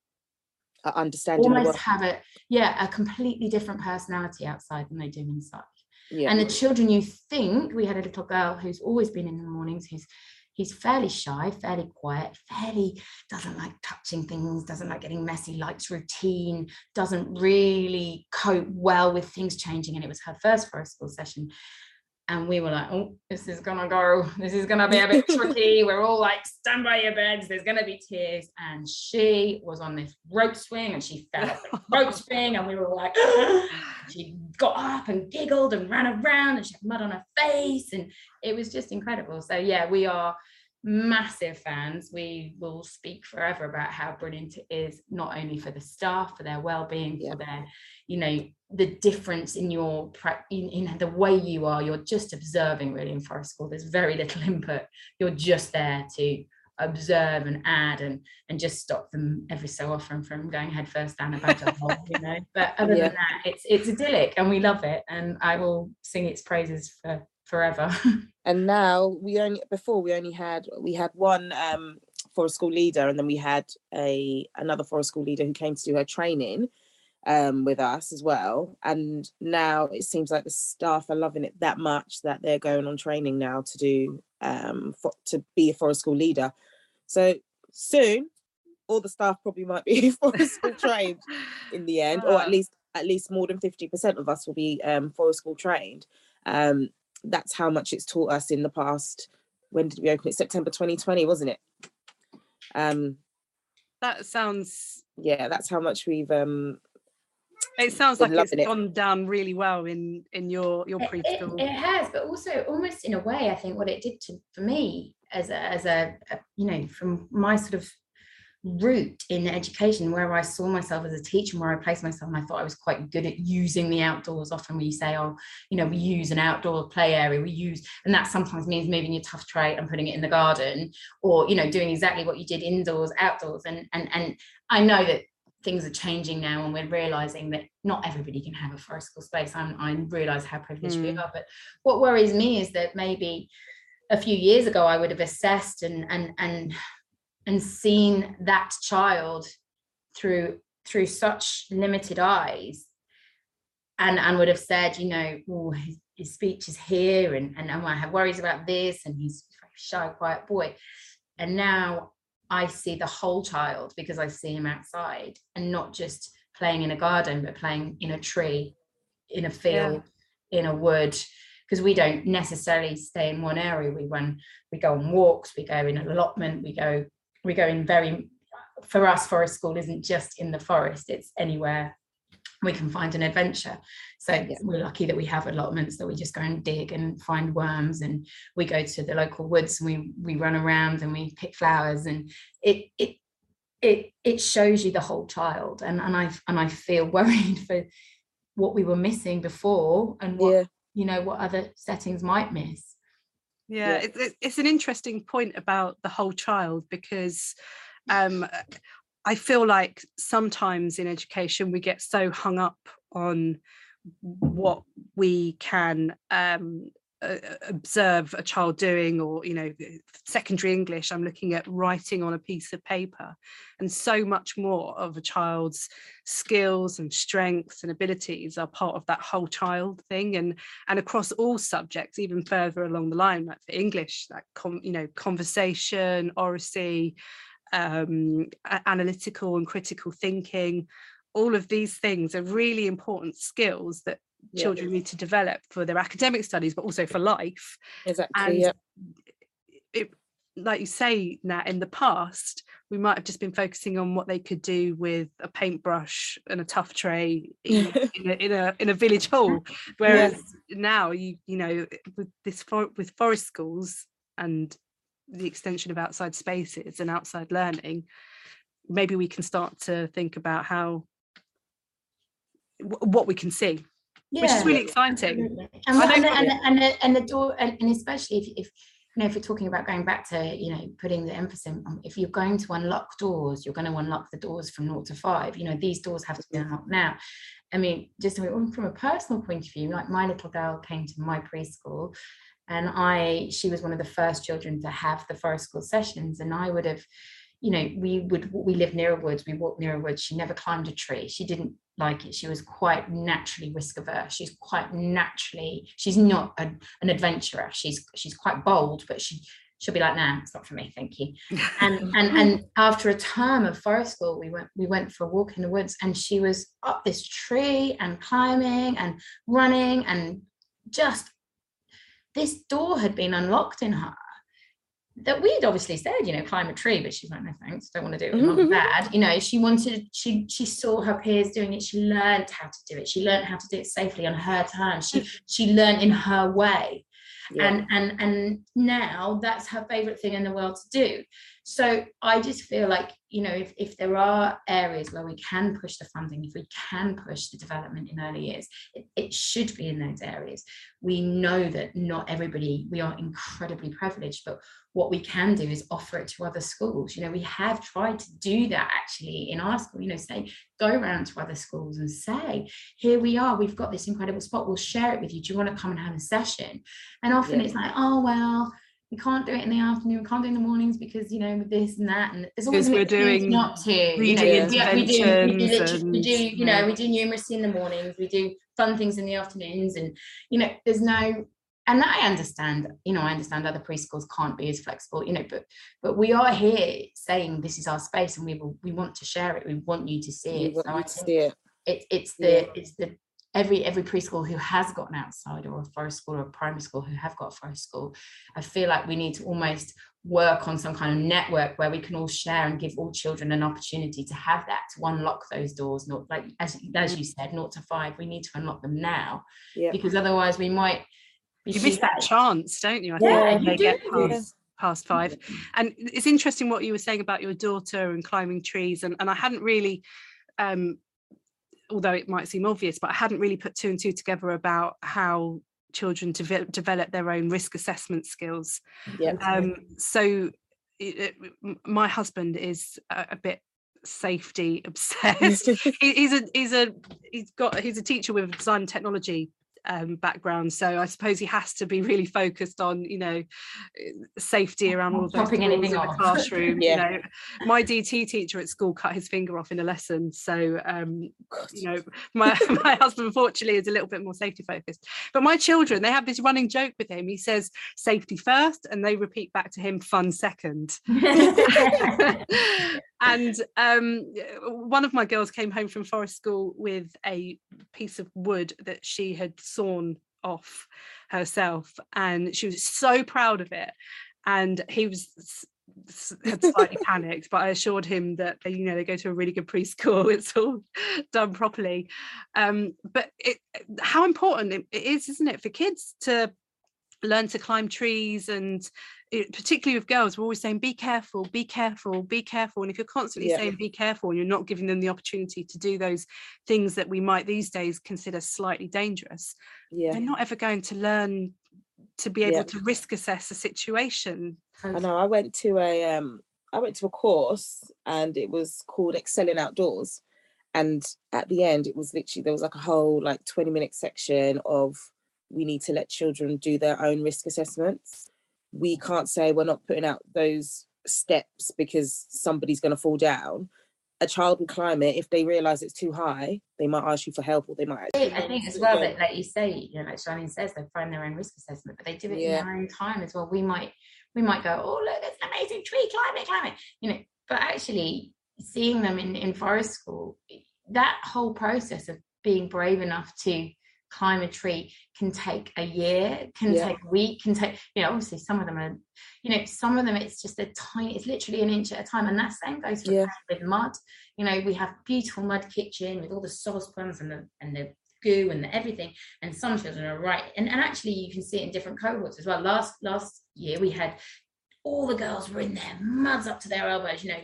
I understand. you almost have a yeah a completely different personality outside than they do inside Yeah. and the children you think we had a little girl who's always been in the mornings who's he's fairly shy fairly quiet fairly doesn't like touching things doesn't like getting messy likes routine doesn't really cope well with things changing and it was her first forest school session and we were like oh this is gonna go. This is gonna be a bit tricky. We're all like stand by your beds. There's gonna be tears. And she was on this rope swing and she fell off the rope swing and we were like she got up and giggled and ran around and she had mud on her face and it was just incredible. So yeah we are massive fans. We will speak forever about how brilliant it is not only for the staff for their well-being Yeah. for their you know the difference in your in, in the way you are. You're just observing really in forest school. There's very little input. You're just there to observe and add and and just stop them every so often from going head first down a badger hole you know. But other Yeah. than that it's it's idyllic and we love it. And i will sing its praises for forever. and now we only before we only had we had one um forest school leader and then we had a another forest school leader who came to do her training um with us as well. And now it seems like the staff are loving it that much that they're going on training now to do um for, to be a forest school leader. So soon all the staff probably might be forest school trained in the end or at least at least more than 50% of us will be um forest school trained. Um that's how much it's taught us in the past when did we open it september 2020 wasn't it um That sounds. yeah that's how much we've um It sounds like it's loving it. gone down really well in in your your It- it, preschool. it has, but also almost in a way, I think what it did to for me as a as a, a you know from my sort of route in education where I saw myself as a teacher and where I placed myself and I thought I was quite good at using the outdoors. Often we say oh you know we use an outdoor play area we use and that sometimes means moving your tough tray and putting it in the garden or you know doing exactly what you did indoors outdoors. And and and I know that things are changing now and we're realizing that not everybody can have a forest school space. I'm, I realize how privileged we Mm. are but what worries me is that maybe a few years ago I would have assessed and and and and seen that child through through such limited eyes. And and would have said you know oh his, his speech is here and and I have worries about this and he's a shy quiet boy. And now I see the whole child because I see him outside and not just playing in a garden but playing in a tree in a field in a wood. Because we don't necessarily stay in one area. We run we go on walks we go in an allotment we go we go in very for us forest school isn't just in the forest it's anywhere we can find an adventure. So Yeah. we're lucky that we have allotments that we just go and dig and find worms and we go to the local woods and we we run around and we pick flowers and it it it it shows you the whole child. And and i and i feel worried for what we were missing before and what yeah. you know what other settings might miss yeah, Yeah. It, it- it's an interesting point about the whole child because um, I feel like sometimes in education we get so hung up on what we can um, uh, observe a child doing or you know secondary english i'm looking at writing on a piece of paper. And so much more of a child's skills and strengths and abilities are part of that whole child thing. And and across all subjects even further along the line like for english that com, you know conversation oracy um, analytical and critical thinking all of these things are really important skills that Yeah. children need to develop for their academic studies but also for life. Exactly and yeah. it like you say now in the past we might have just been focusing on what they could do with a paintbrush and a tough tray in, in, a, in a in a village hall. Whereas now you you know with this for, with forest schools and the extension of outside spaces and outside learning maybe we can start to think about how wh- what we can see which is really exciting. And, and, and, and, the, and the door, and, and especially if, if you know, if we're talking about going back to, you know, putting the emphasis on, if you're going to unlock doors, you're going to unlock the doors from naught to five. You know, these doors have to be unlocked now. I mean, just from from a personal point of view, like my little girl came to my preschool, and I, she was one of the first children to have the forest school sessions, and I would have you know, we would we lived near a woods, we walked near a woods. She never climbed a tree. She didn't like it. She was quite naturally risk averse. She's quite naturally, she's not a, an adventurer. She's she's quite bold, but she she'll be like, nah, it's not for me, thank you. And and and after a term of forest school, we went we went for a walk in the woods, and she was up this tree and climbing and running and just this door had been unlocked in her that we'd obviously said, you know, climb a tree, but she's like, no thanks, don't want to do it with mum and dad. You know, she wanted, she she saw her peers doing it, she learned how to do it, she learned how to do it safely on her terms, she she learned in her way. Yeah. And and and now that's her favorite thing in the world to do. so i just feel like you know if, if there are areas where we can push the funding if we can push the development in early years it, it should be in those areas we know that not everybody we are incredibly privileged but what we can do is offer it to other schools you know we have tried to do that actually in our school you know say go around to other schools and say here we are we've got this incredible spot we'll share it with you do you want to come and have a session and often yeah. it's like oh well we can't do it in the afternoon, we can't do it in the mornings because you know this and that, and there's always we're doing not to. You know, we, we, do, we do, we do, you know, we do numeracy in the mornings, we do fun things in the afternoons, and you know, there's no. And I understand, you know, I understand other preschools can't be as flexible, you know, but but we are here saying this is our space and we will we want to share it. We want you to see it. so I see it. It, it's the yeah. it's the every every preschool who has got an outside or a forest school or a primary school who have got a forest school i feel like we need to almost work on some kind of network where we can all share and give all children an opportunity to have that to unlock those doors not like as, as mm-hmm. you said not to five we need to unlock them now yeah. because otherwise we might you miss that chance don't you I yeah, think, you do. get past, past five and it's interesting what you were saying about your daughter and climbing trees and, and i hadn't really um, although it might seem obvious, but I hadn't really put two and two together about how children de- develop their own risk assessment skills. Yeah. Um, so it, it, my husband is a, a bit safety obsessed. he, he's a he's a he's got he's a teacher with design technology um, background, so I suppose he has to be really focused on you know safety around all those in the classroom. yeah. You know, my DT teacher at school cut his finger off in a lesson, so um, you know my my husband unfortunately is a little bit more safety focused. But my children, they have this running joke with him. He says safety first, and they repeat back to him fun second. and um, one of my girls came home from forest school with a piece of wood that she had sawn off herself and she was so proud of it and he was slightly panicked but i assured him that they, you know they go to a really good preschool it's all done properly. Um, but it, how important it is isn't it for kids to learn to climb trees and it, particularly with girls we're always saying be careful be careful be careful and if you're constantly yeah. saying be careful and you're not giving them the opportunity to do those things that we might these days consider slightly dangerous yeah they're not ever going to learn to be able yeah. to risk assess a situation i know i went to a um i went to a course and it was called excelling outdoors and at the end it was literally there was like a whole like 20 minute section of we need to let children do their own risk assessments. We can't say we're not putting out those steps because somebody's going to fall down. A child will climb it if they realize it's too high. They might ask you for help, or they might. I think as well that, like you say, you know, like Charlene says, they find their own risk assessment, but they do it yeah. in their own time as well. We might, we might go, oh look, it's an amazing tree, climb it, climb it, you know. But actually, seeing them in in forest school, that whole process of being brave enough to climb a tree can take a year, can yeah. take a week, can take, you know, obviously some of them are, you know, some of them it's just a tiny, it's literally an inch at a time. And that same goes for yeah. with mud. You know, we have beautiful mud kitchen with all the saucepans and the and the goo and the everything. And some children are right. And, and actually you can see it in different cohorts as well. Last last year we had all the girls were in there, muds up to their elbows, you know,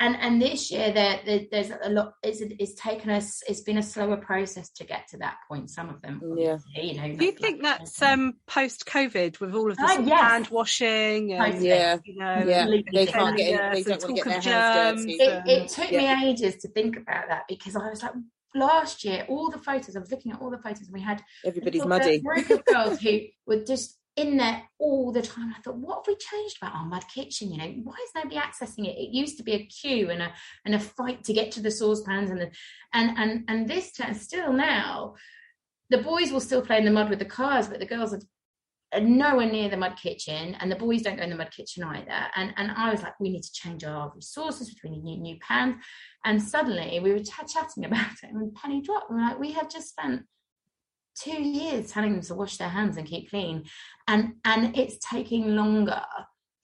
and and this year there, there, there's a lot it's, it's taken us it's been a slower process to get to that point some of them. Yeah. You know do you think that's um post covid with all of this uh, yes. hand washing and yeah. you know yeah. they can't get in, they don't want to get their hands dirty it, it took yeah. me ages to think about that because i was like last year all the photos i was looking at all the photos and we had everybody's muddy. group of girls who were just in there all the time. I thought, what have we changed about our mud kitchen? You know, why is nobody accessing it? It used to be a queue and a and a fight to get to the saucepans and the and and and this time still now, the boys will still play in the mud with the cars, but the girls are nowhere near the mud kitchen and the boys don't go in the mud kitchen either and and i was like we need to change our resources we need new, new pans and suddenly we were ch- chatting about it and penny dropped and we're like we have just spent two years telling them to wash their hands and keep clean and and it's taking longer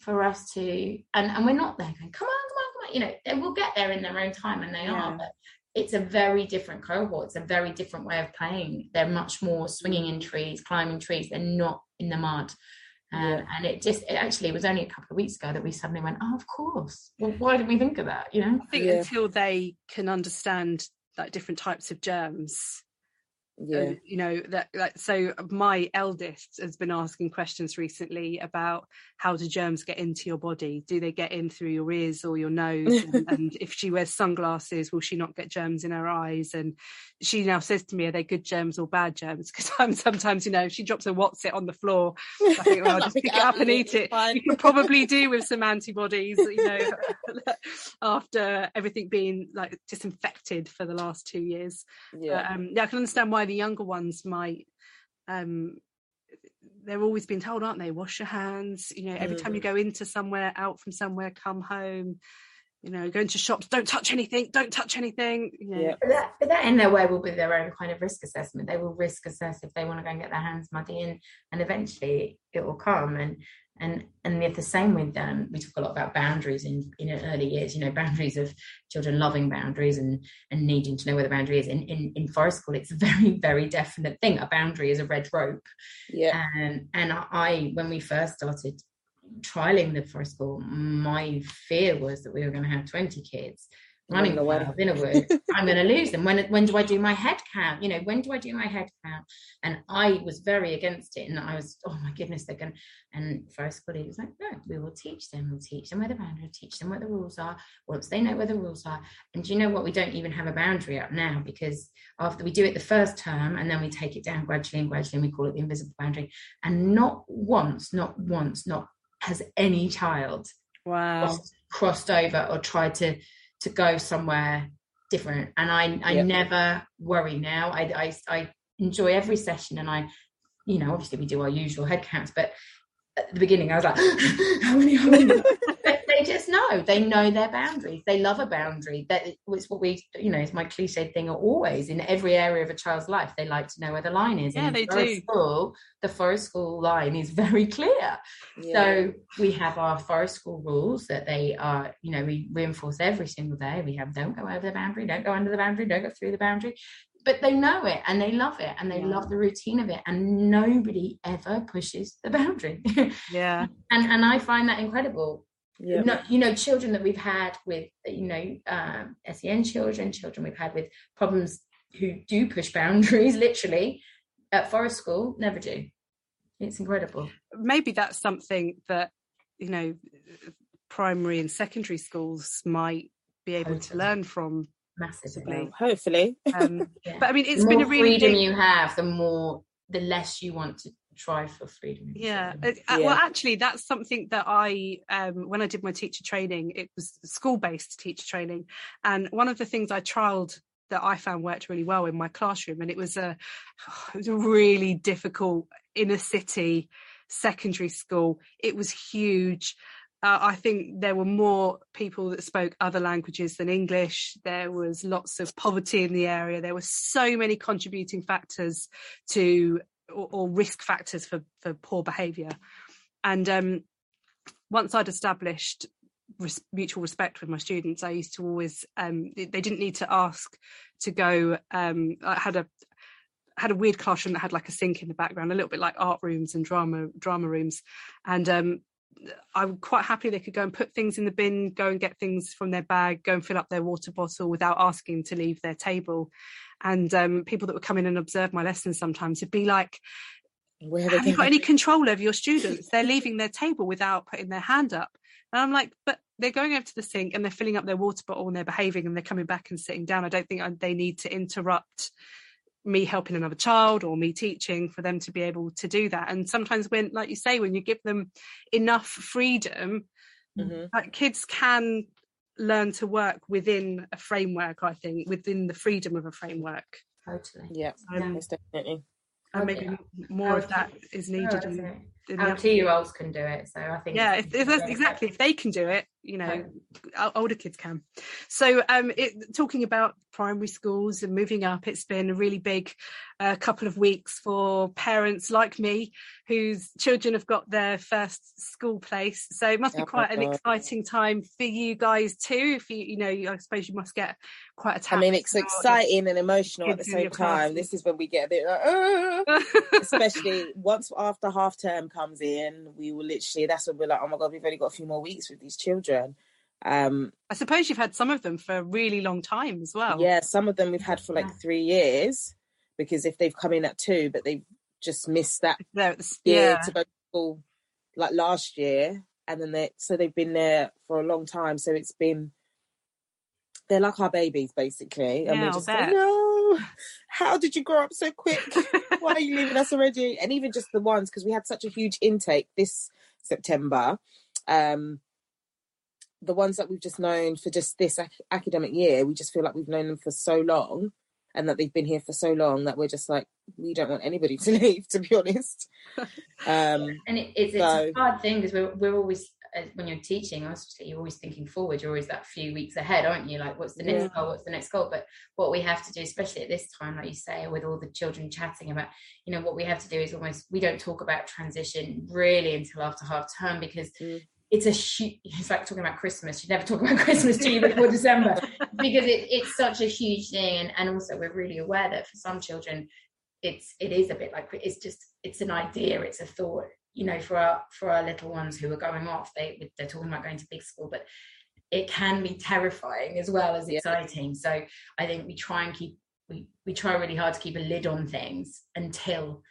for us to and and we're not there going come on come on come on you know they will get there in their own time and they yeah. are but it's a very different cohort it's a very different way of playing they're much more swinging in trees climbing trees they're not in the mud And, Yeah. and it just actually it actually was only a couple of weeks ago that we suddenly went, oh, of course. Well, why didn't we think of that? You know? I think Yeah. until they can understand like different types of germs, Yeah. you know that, that so my eldest has been asking questions recently about how do germs get into your body do they get in through your ears or your nose and, and if she wears sunglasses will she not get germs in her eyes and she now says to me are they good germs or bad germs because i'm sometimes you know if she drops a what's it on the floor i think well, I'll just pick it up and eat it Fine. you can probably do with some antibodies you know after everything being like disinfected for the last two years Yeah. but, um, yeah, I can understand why the younger ones might. Um, they're always being told, aren't they? Wash your hands. You know, every time you go into somewhere, out from somewhere, come home. You know, go into shops. Don't touch anything. Don't touch anything. You know, Yeah. But that, but that in their way will be their own kind of risk assessment. They will risk assess if they want to go and get their hands muddy, and and eventually it will come. And and and the same with um, we talk a lot about boundaries in in early years. You know, boundaries of children loving boundaries and and needing to know where the boundary is. In in in forest school, it's a very very definite thing. A boundary is a red rope. Yeah. And and I when we first started trialing the forest school, my fear was that we were going to have 20 kids running Running away. away in a wood. I'm going to lose them. When when do I do my head count? You know, when do I do my head count? And I was very against it. And I was, oh my goodness, they're going. And first school he was like, no, we will teach them. We'll teach them where the boundary. Teach them what the rules are. Once they know where the rules are. And do you know what? We don't even have a boundary up now because after we do it the first term and then we take it down gradually and gradually and we call it the invisible boundary. And not once, not once, not has any child wow. crossed, crossed over or tried to to go somewhere different. And i i Yeah. never worry now. I, I i enjoy every session and i you know obviously we do our usual head counts but at the beginning i was like how many how many just know they know their boundaries they love a boundary that it's what we you know it's my cliche thing always in every area of a child's life they like to know where the line is Yeah, And in they forest do. school, the forest school line is very clear Yeah. so we have our forest school rules that they are, you know, we reinforce every single day. We have don't go over the boundary, don't go under the boundary, don't go through the boundary. But they know it and they love it and they Yeah. love the routine of it. And nobody ever pushes the boundary. Yeah. and and I find that incredible. Yeah. No, you know, children that we've had with, you know, um, SEN children, children we've had with problems who do push boundaries, literally, at forest school, never do. It's incredible. Maybe that's something that you know primary and secondary schools might be able to learn from. Massively. Hopefully. Um, Yeah. but I mean, it's the been a really freedom big- you have, the more the less you want to try for freedom. Yeah. So, uh, uh, Well, actually, that's something that I, um, when I did my teacher training, it was school based teacher training. And one of the things I trialed that I found worked really well in my classroom, and it was a, it was a really difficult inner city secondary school. It was huge. Uh, I think there were more people that spoke other languages than English. There was lots of poverty in the area. There were so many contributing factors to or, or risk factors for for poor behaviour. And um, once I'd established res- mutual respect with my students, I used to always um, they didn't need to ask to go. Um, I had a had a weird classroom that had like a sink in the background, a little bit like art rooms and drama drama rooms, and um, I'm quite happy they could go and put things in the bin, go and get things from their bag, go and fill up their water bottle without asking to leave their table. And um, people that would come in and observe my lessons sometimes would be like, where have you got any control over your students? They're leaving their table without putting their hand up. And I'm like, but they're going over to the sink and they're filling up their water bottle and they're behaving and they're coming back and sitting down. I don't think they need to interrupt me helping another child or me teaching for them to be able to do that. And sometimes when, like you say, when you give them enough freedom, Mhm. like kids can learn to work within a framework, I think, within the freedom of a framework. totally. Yeah, Um, most definitely. and maybe m- more of that is needed. Oh, in, in Our two year olds can do it. So I think yeah if, if that's exactly if they can do it you know older kids can. So um it, talking about primary schools and moving up it's been a really big uh, couple of weeks for parents like me whose children have got their first school place. So it must be quite an exciting time for you guys too if you you know i suppose you must get quite attached i mean it's exciting and emotional at the same time. This is when we get a bit like uh, especially once after half term comes in we will literally that's when we're like oh my god we've only got a few more weeks with these children um i suppose you've had some of them for a really long time as well. Yeah some of them we've had for like three years because if they've come in at two but they've just missed that yeah. to go to school like last year and then they so they've been there for a long time so it's been they're like our babies basically and yeah, we're just like no how did you grow up so quick? Why are you leaving us already? And even just the ones because we had such a huge intake this september um the ones that we've just known for just this ac- academic year we just feel like we've known them for so long and that they've been here for so long that we're just like we don't want anybody to leave to be honest. Um and it, it's, so, it's a hard thing because we're, we're always when you're teaching obviously you're always thinking forward you're always that few weeks ahead aren't you? Like what's the next yeah. goal? What's the next goal? But what we have to do especially at this time like you say with all the children chatting about you know what we have to do is almost we don't talk about transition really until after half term because mm it's a huge it's like talking about christmas. You never talk about christmas to you before december because it, it's such a huge thing. And, and also we're really aware that for some children it's it is a bit like it's just it's an idea it's a thought. You know for our for our little ones who are going off they they're talking about going to big school but it can be terrifying as well as exciting. So i think we try and keep we we try really hard to keep a lid on things until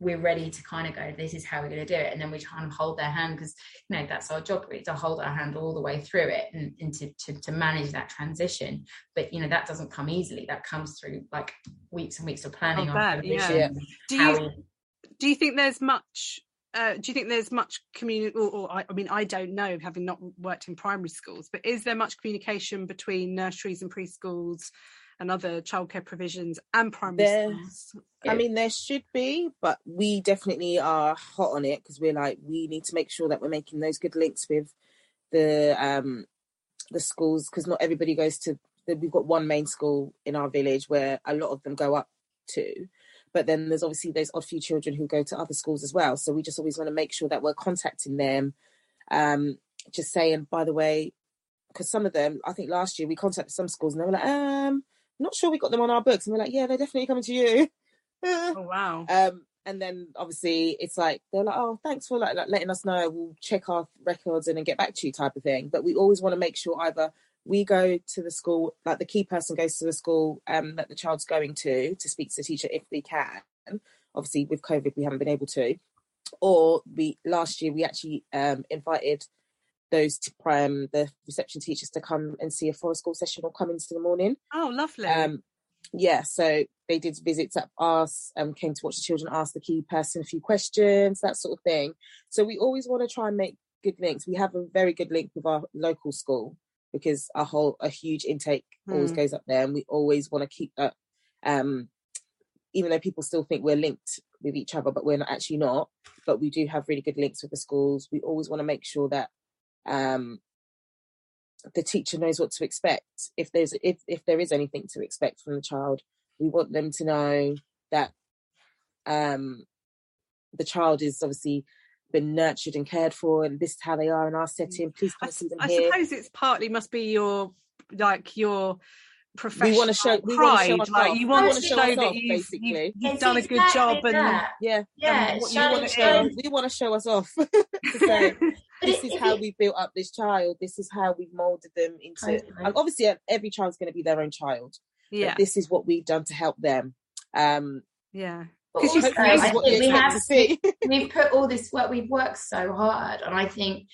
we're ready to kind of go this is how we're going to do it. And then we try and hold their hand because you know that's our job really to hold our hand all the way through it and, and to, to, to manage that transition. But you know that doesn't come easily. That comes through like weeks and weeks of planning oh, on yeah. do you we... do you think there's much uh, do you think there's much community or, or I, I, mean i don't know having not worked in primary schools but is there much communication between nurseries and preschools and other childcare provisions and primary there, schools? I mean, there should be, but we definitely are hot on it because we're like, we need to make sure that we're making those good links with the um the schools because not everybody goes to. The, we've got one main school in our village where a lot of them go up to, but then there's obviously those odd few children who go to other schools as well. So we just always want to make sure that we're contacting them, um, just saying, by the way, because some of them, I think last year we contacted some schools and they were like, um not sure we got them on our books. And we're like, yeah, they're definitely coming to you. oh wow. Um, and then obviously it's like they're like, oh, thanks for like, like letting us know. We'll check our records and then get back to you, type of thing. But we always want to make sure either we go to the school, like the key person goes to the school um, that the child's going to to speak to the teacher if we can. Obviously, with COVID, we haven't been able to. Or we last year we actually um, invited those to, um, the reception teachers to come and see a forest school session or come into the morning. Oh, lovely. Um, yeah, so they did visits at us, um, came to watch the children ask the key person a few questions, that sort of thing. So we always want to try and make good links. We have a very good link with our local school because a whole a huge intake mm. always hmm. goes up there, and we always want to keep that. Um, even though people still think we're linked with each other, but we're not actually not. But we do have really good links with the schools. We always want to make sure that um, the teacher knows what to expect. If there's if if there is anything to expect from the child, we want them to know that um, the child is obviously been nurtured and cared for, and this is how they are in our mm. setting. Please come I, see them I here. suppose it's partly must be your like your professional we want to show we pride. Want to show like you want, want to show, show that off, you've, you've, you've done a good job, and yeah, yeah. And you want to show, we want to show us off. to this is how we built up this child. This is how we've molded them into. And obviously, uh, every child's going to be their own child. Yeah. this is what we've done to help them. Um, yeah. Because we have we've put all this work. We've worked so hard, and I think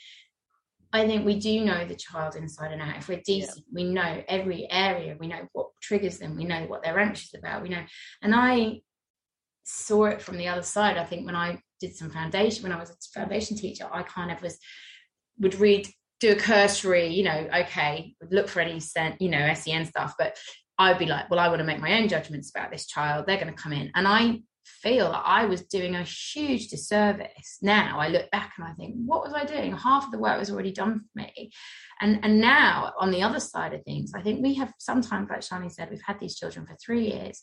I think we do know the child inside and out. If we're decent, yeah. we know every area. We know what triggers them. We know what they're anxious about. We know, and I saw it from the other side. I think when I did some foundation when I was a foundation teacher, I kind of was would read do a cursory, you know, okay, look for any sent, you know, SEN stuff, but I'd be like, well, I want to make my own judgments about this child. They're going to come in, and I feel that I was doing a huge disservice. Now I look back and I think, what was I doing? Half of the work was already done for me. And and now on the other side of things, I think we have sometimes, like Shani said, we've had these children for three years.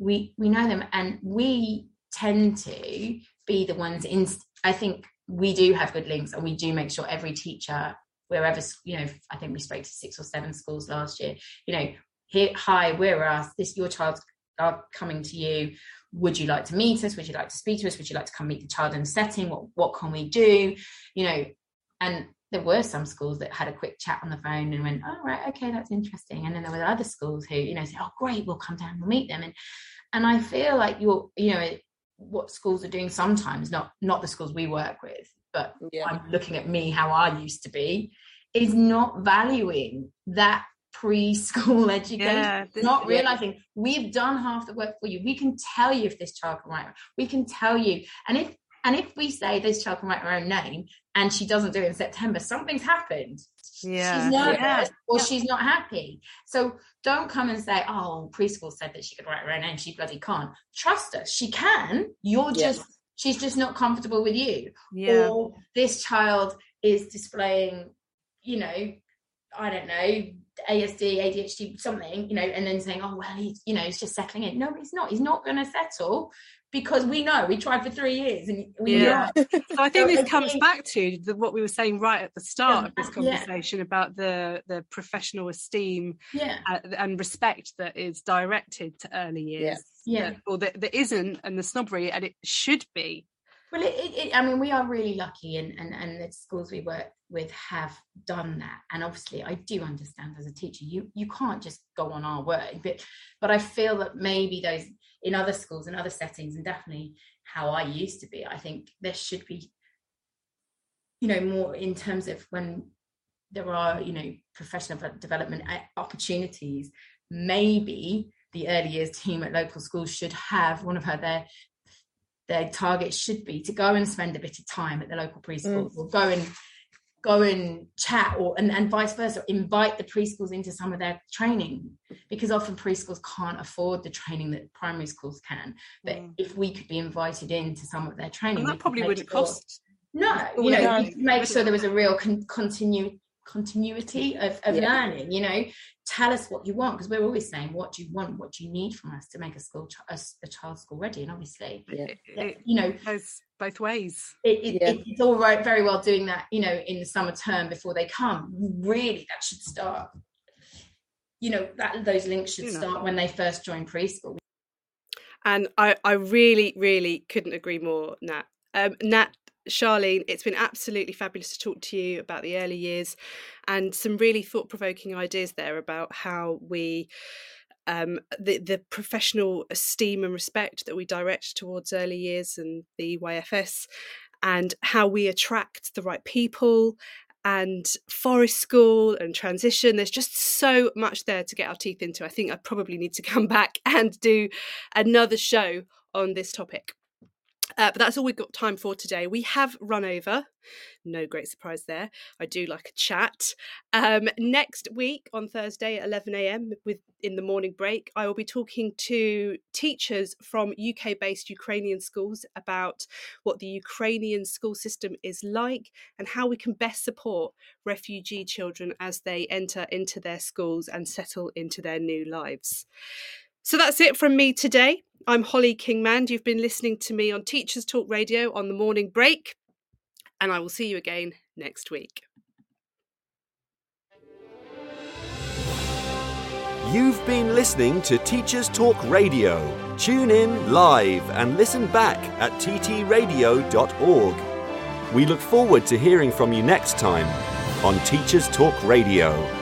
We we know them and we tend to be the ones in I think we do have good links and we do make sure every teacher wherever you know i think we spoke to six or seven schools last year you know here hi we're us this your child's are uh, coming to you. Would you like to meet us? Would you like to speak to us? Would you like to come meet the child in a setting? What what can we do? You know and there were some schools that had a quick chat on the phone and went oh right okay that's interesting. And then there were other schools who you know said oh great we'll come down and we'll meet them. And and i feel like you're you know what schools are doing sometimes not not the schools we work with but yeah. i'm looking at me how i used to be is not valuing that preschool education yeah, this, not realizing yeah. we've done half the work for you. We can tell you if this child can write. We can tell you. And if and if we say this child can write her own name and she doesn't do it in september something's happened. Yeah. she's nervous yeah. or she's not happy. So don't come and say oh preschool said that she could write her own name. She bloody can't. Trust us she can. You're just she's just not comfortable with you. Yeah. or this child is displaying you know I don't know, ASD, ADHD, something, you know, and then saying, oh, well, he's, you know, he's just settling in. No, he's not. He's not going to settle because we know we tried for three years and we yeah. so I think this comes back to the, what we were saying right at the start of this conversation yeah. about the the professional esteem yeah. uh, and respect that is directed to early years. Yeah. That, or that, that isn't and the snobbery and it should be well, it, it, I mean, we are really lucky, and, and and the schools we work with have done that. And obviously, I do understand as a teacher, you you can't just go on our word, but but I feel that maybe those in other schools and other settings, and definitely how I used to be, I think there should be, you know, more in terms of when there are, you know, professional development eh, opportunities. Maybe the early years team at local schools should have one of her their their target should be to go and spend a bit of time at the local preschool mm. or go and go and chat or and, and vice versa invite the preschools into some of their training because often preschools can't afford the training that primary schools can but mm. if we could be invited into some of their training and that probably wouldn't sure, cost no you know make sure there was a real con- continue continuity of, of yeah. learning you know tell us what you want because we're always saying what do you want what do you need from us to make a school a, a child school ready and obviously yeah. it, you know goes both ways it, it, yeah. it's all right very well doing that you know in the summer term before they come really that should start you know that those links should you start know. when they first join preschool and I, I really, really couldn't agree more, Nat. Um, Nat, Charlene, it's been absolutely fabulous to talk to you about the early years and some really thought provoking ideas there about how we. Um, the the professional esteem and respect that we direct towards early years and the EYFS, and how we attract the right people, and forest school and transition. There's just so much there to get our teeth into. I think I probably need to come back and do another show on this topic. Uh, but that's all we've got time for today. We have run over. No great surprise there. I do like a chat. Um, next week on Thursday at 11 a.m. with in the morning break, I will be talking to teachers from UK-based Ukrainian schools about what the Ukrainian school system is like and how we can best support refugee children as they enter into their schools and settle into their new lives. So that's it from me today. I'm Holly Kingmand. You've been listening to me on Teachers Talk Radio on the morning break, and I will see you again next week. You've been listening to Teachers Talk Radio. Tune in live and listen back at ttradio.org. We look forward to hearing from you next time on Teachers Talk Radio.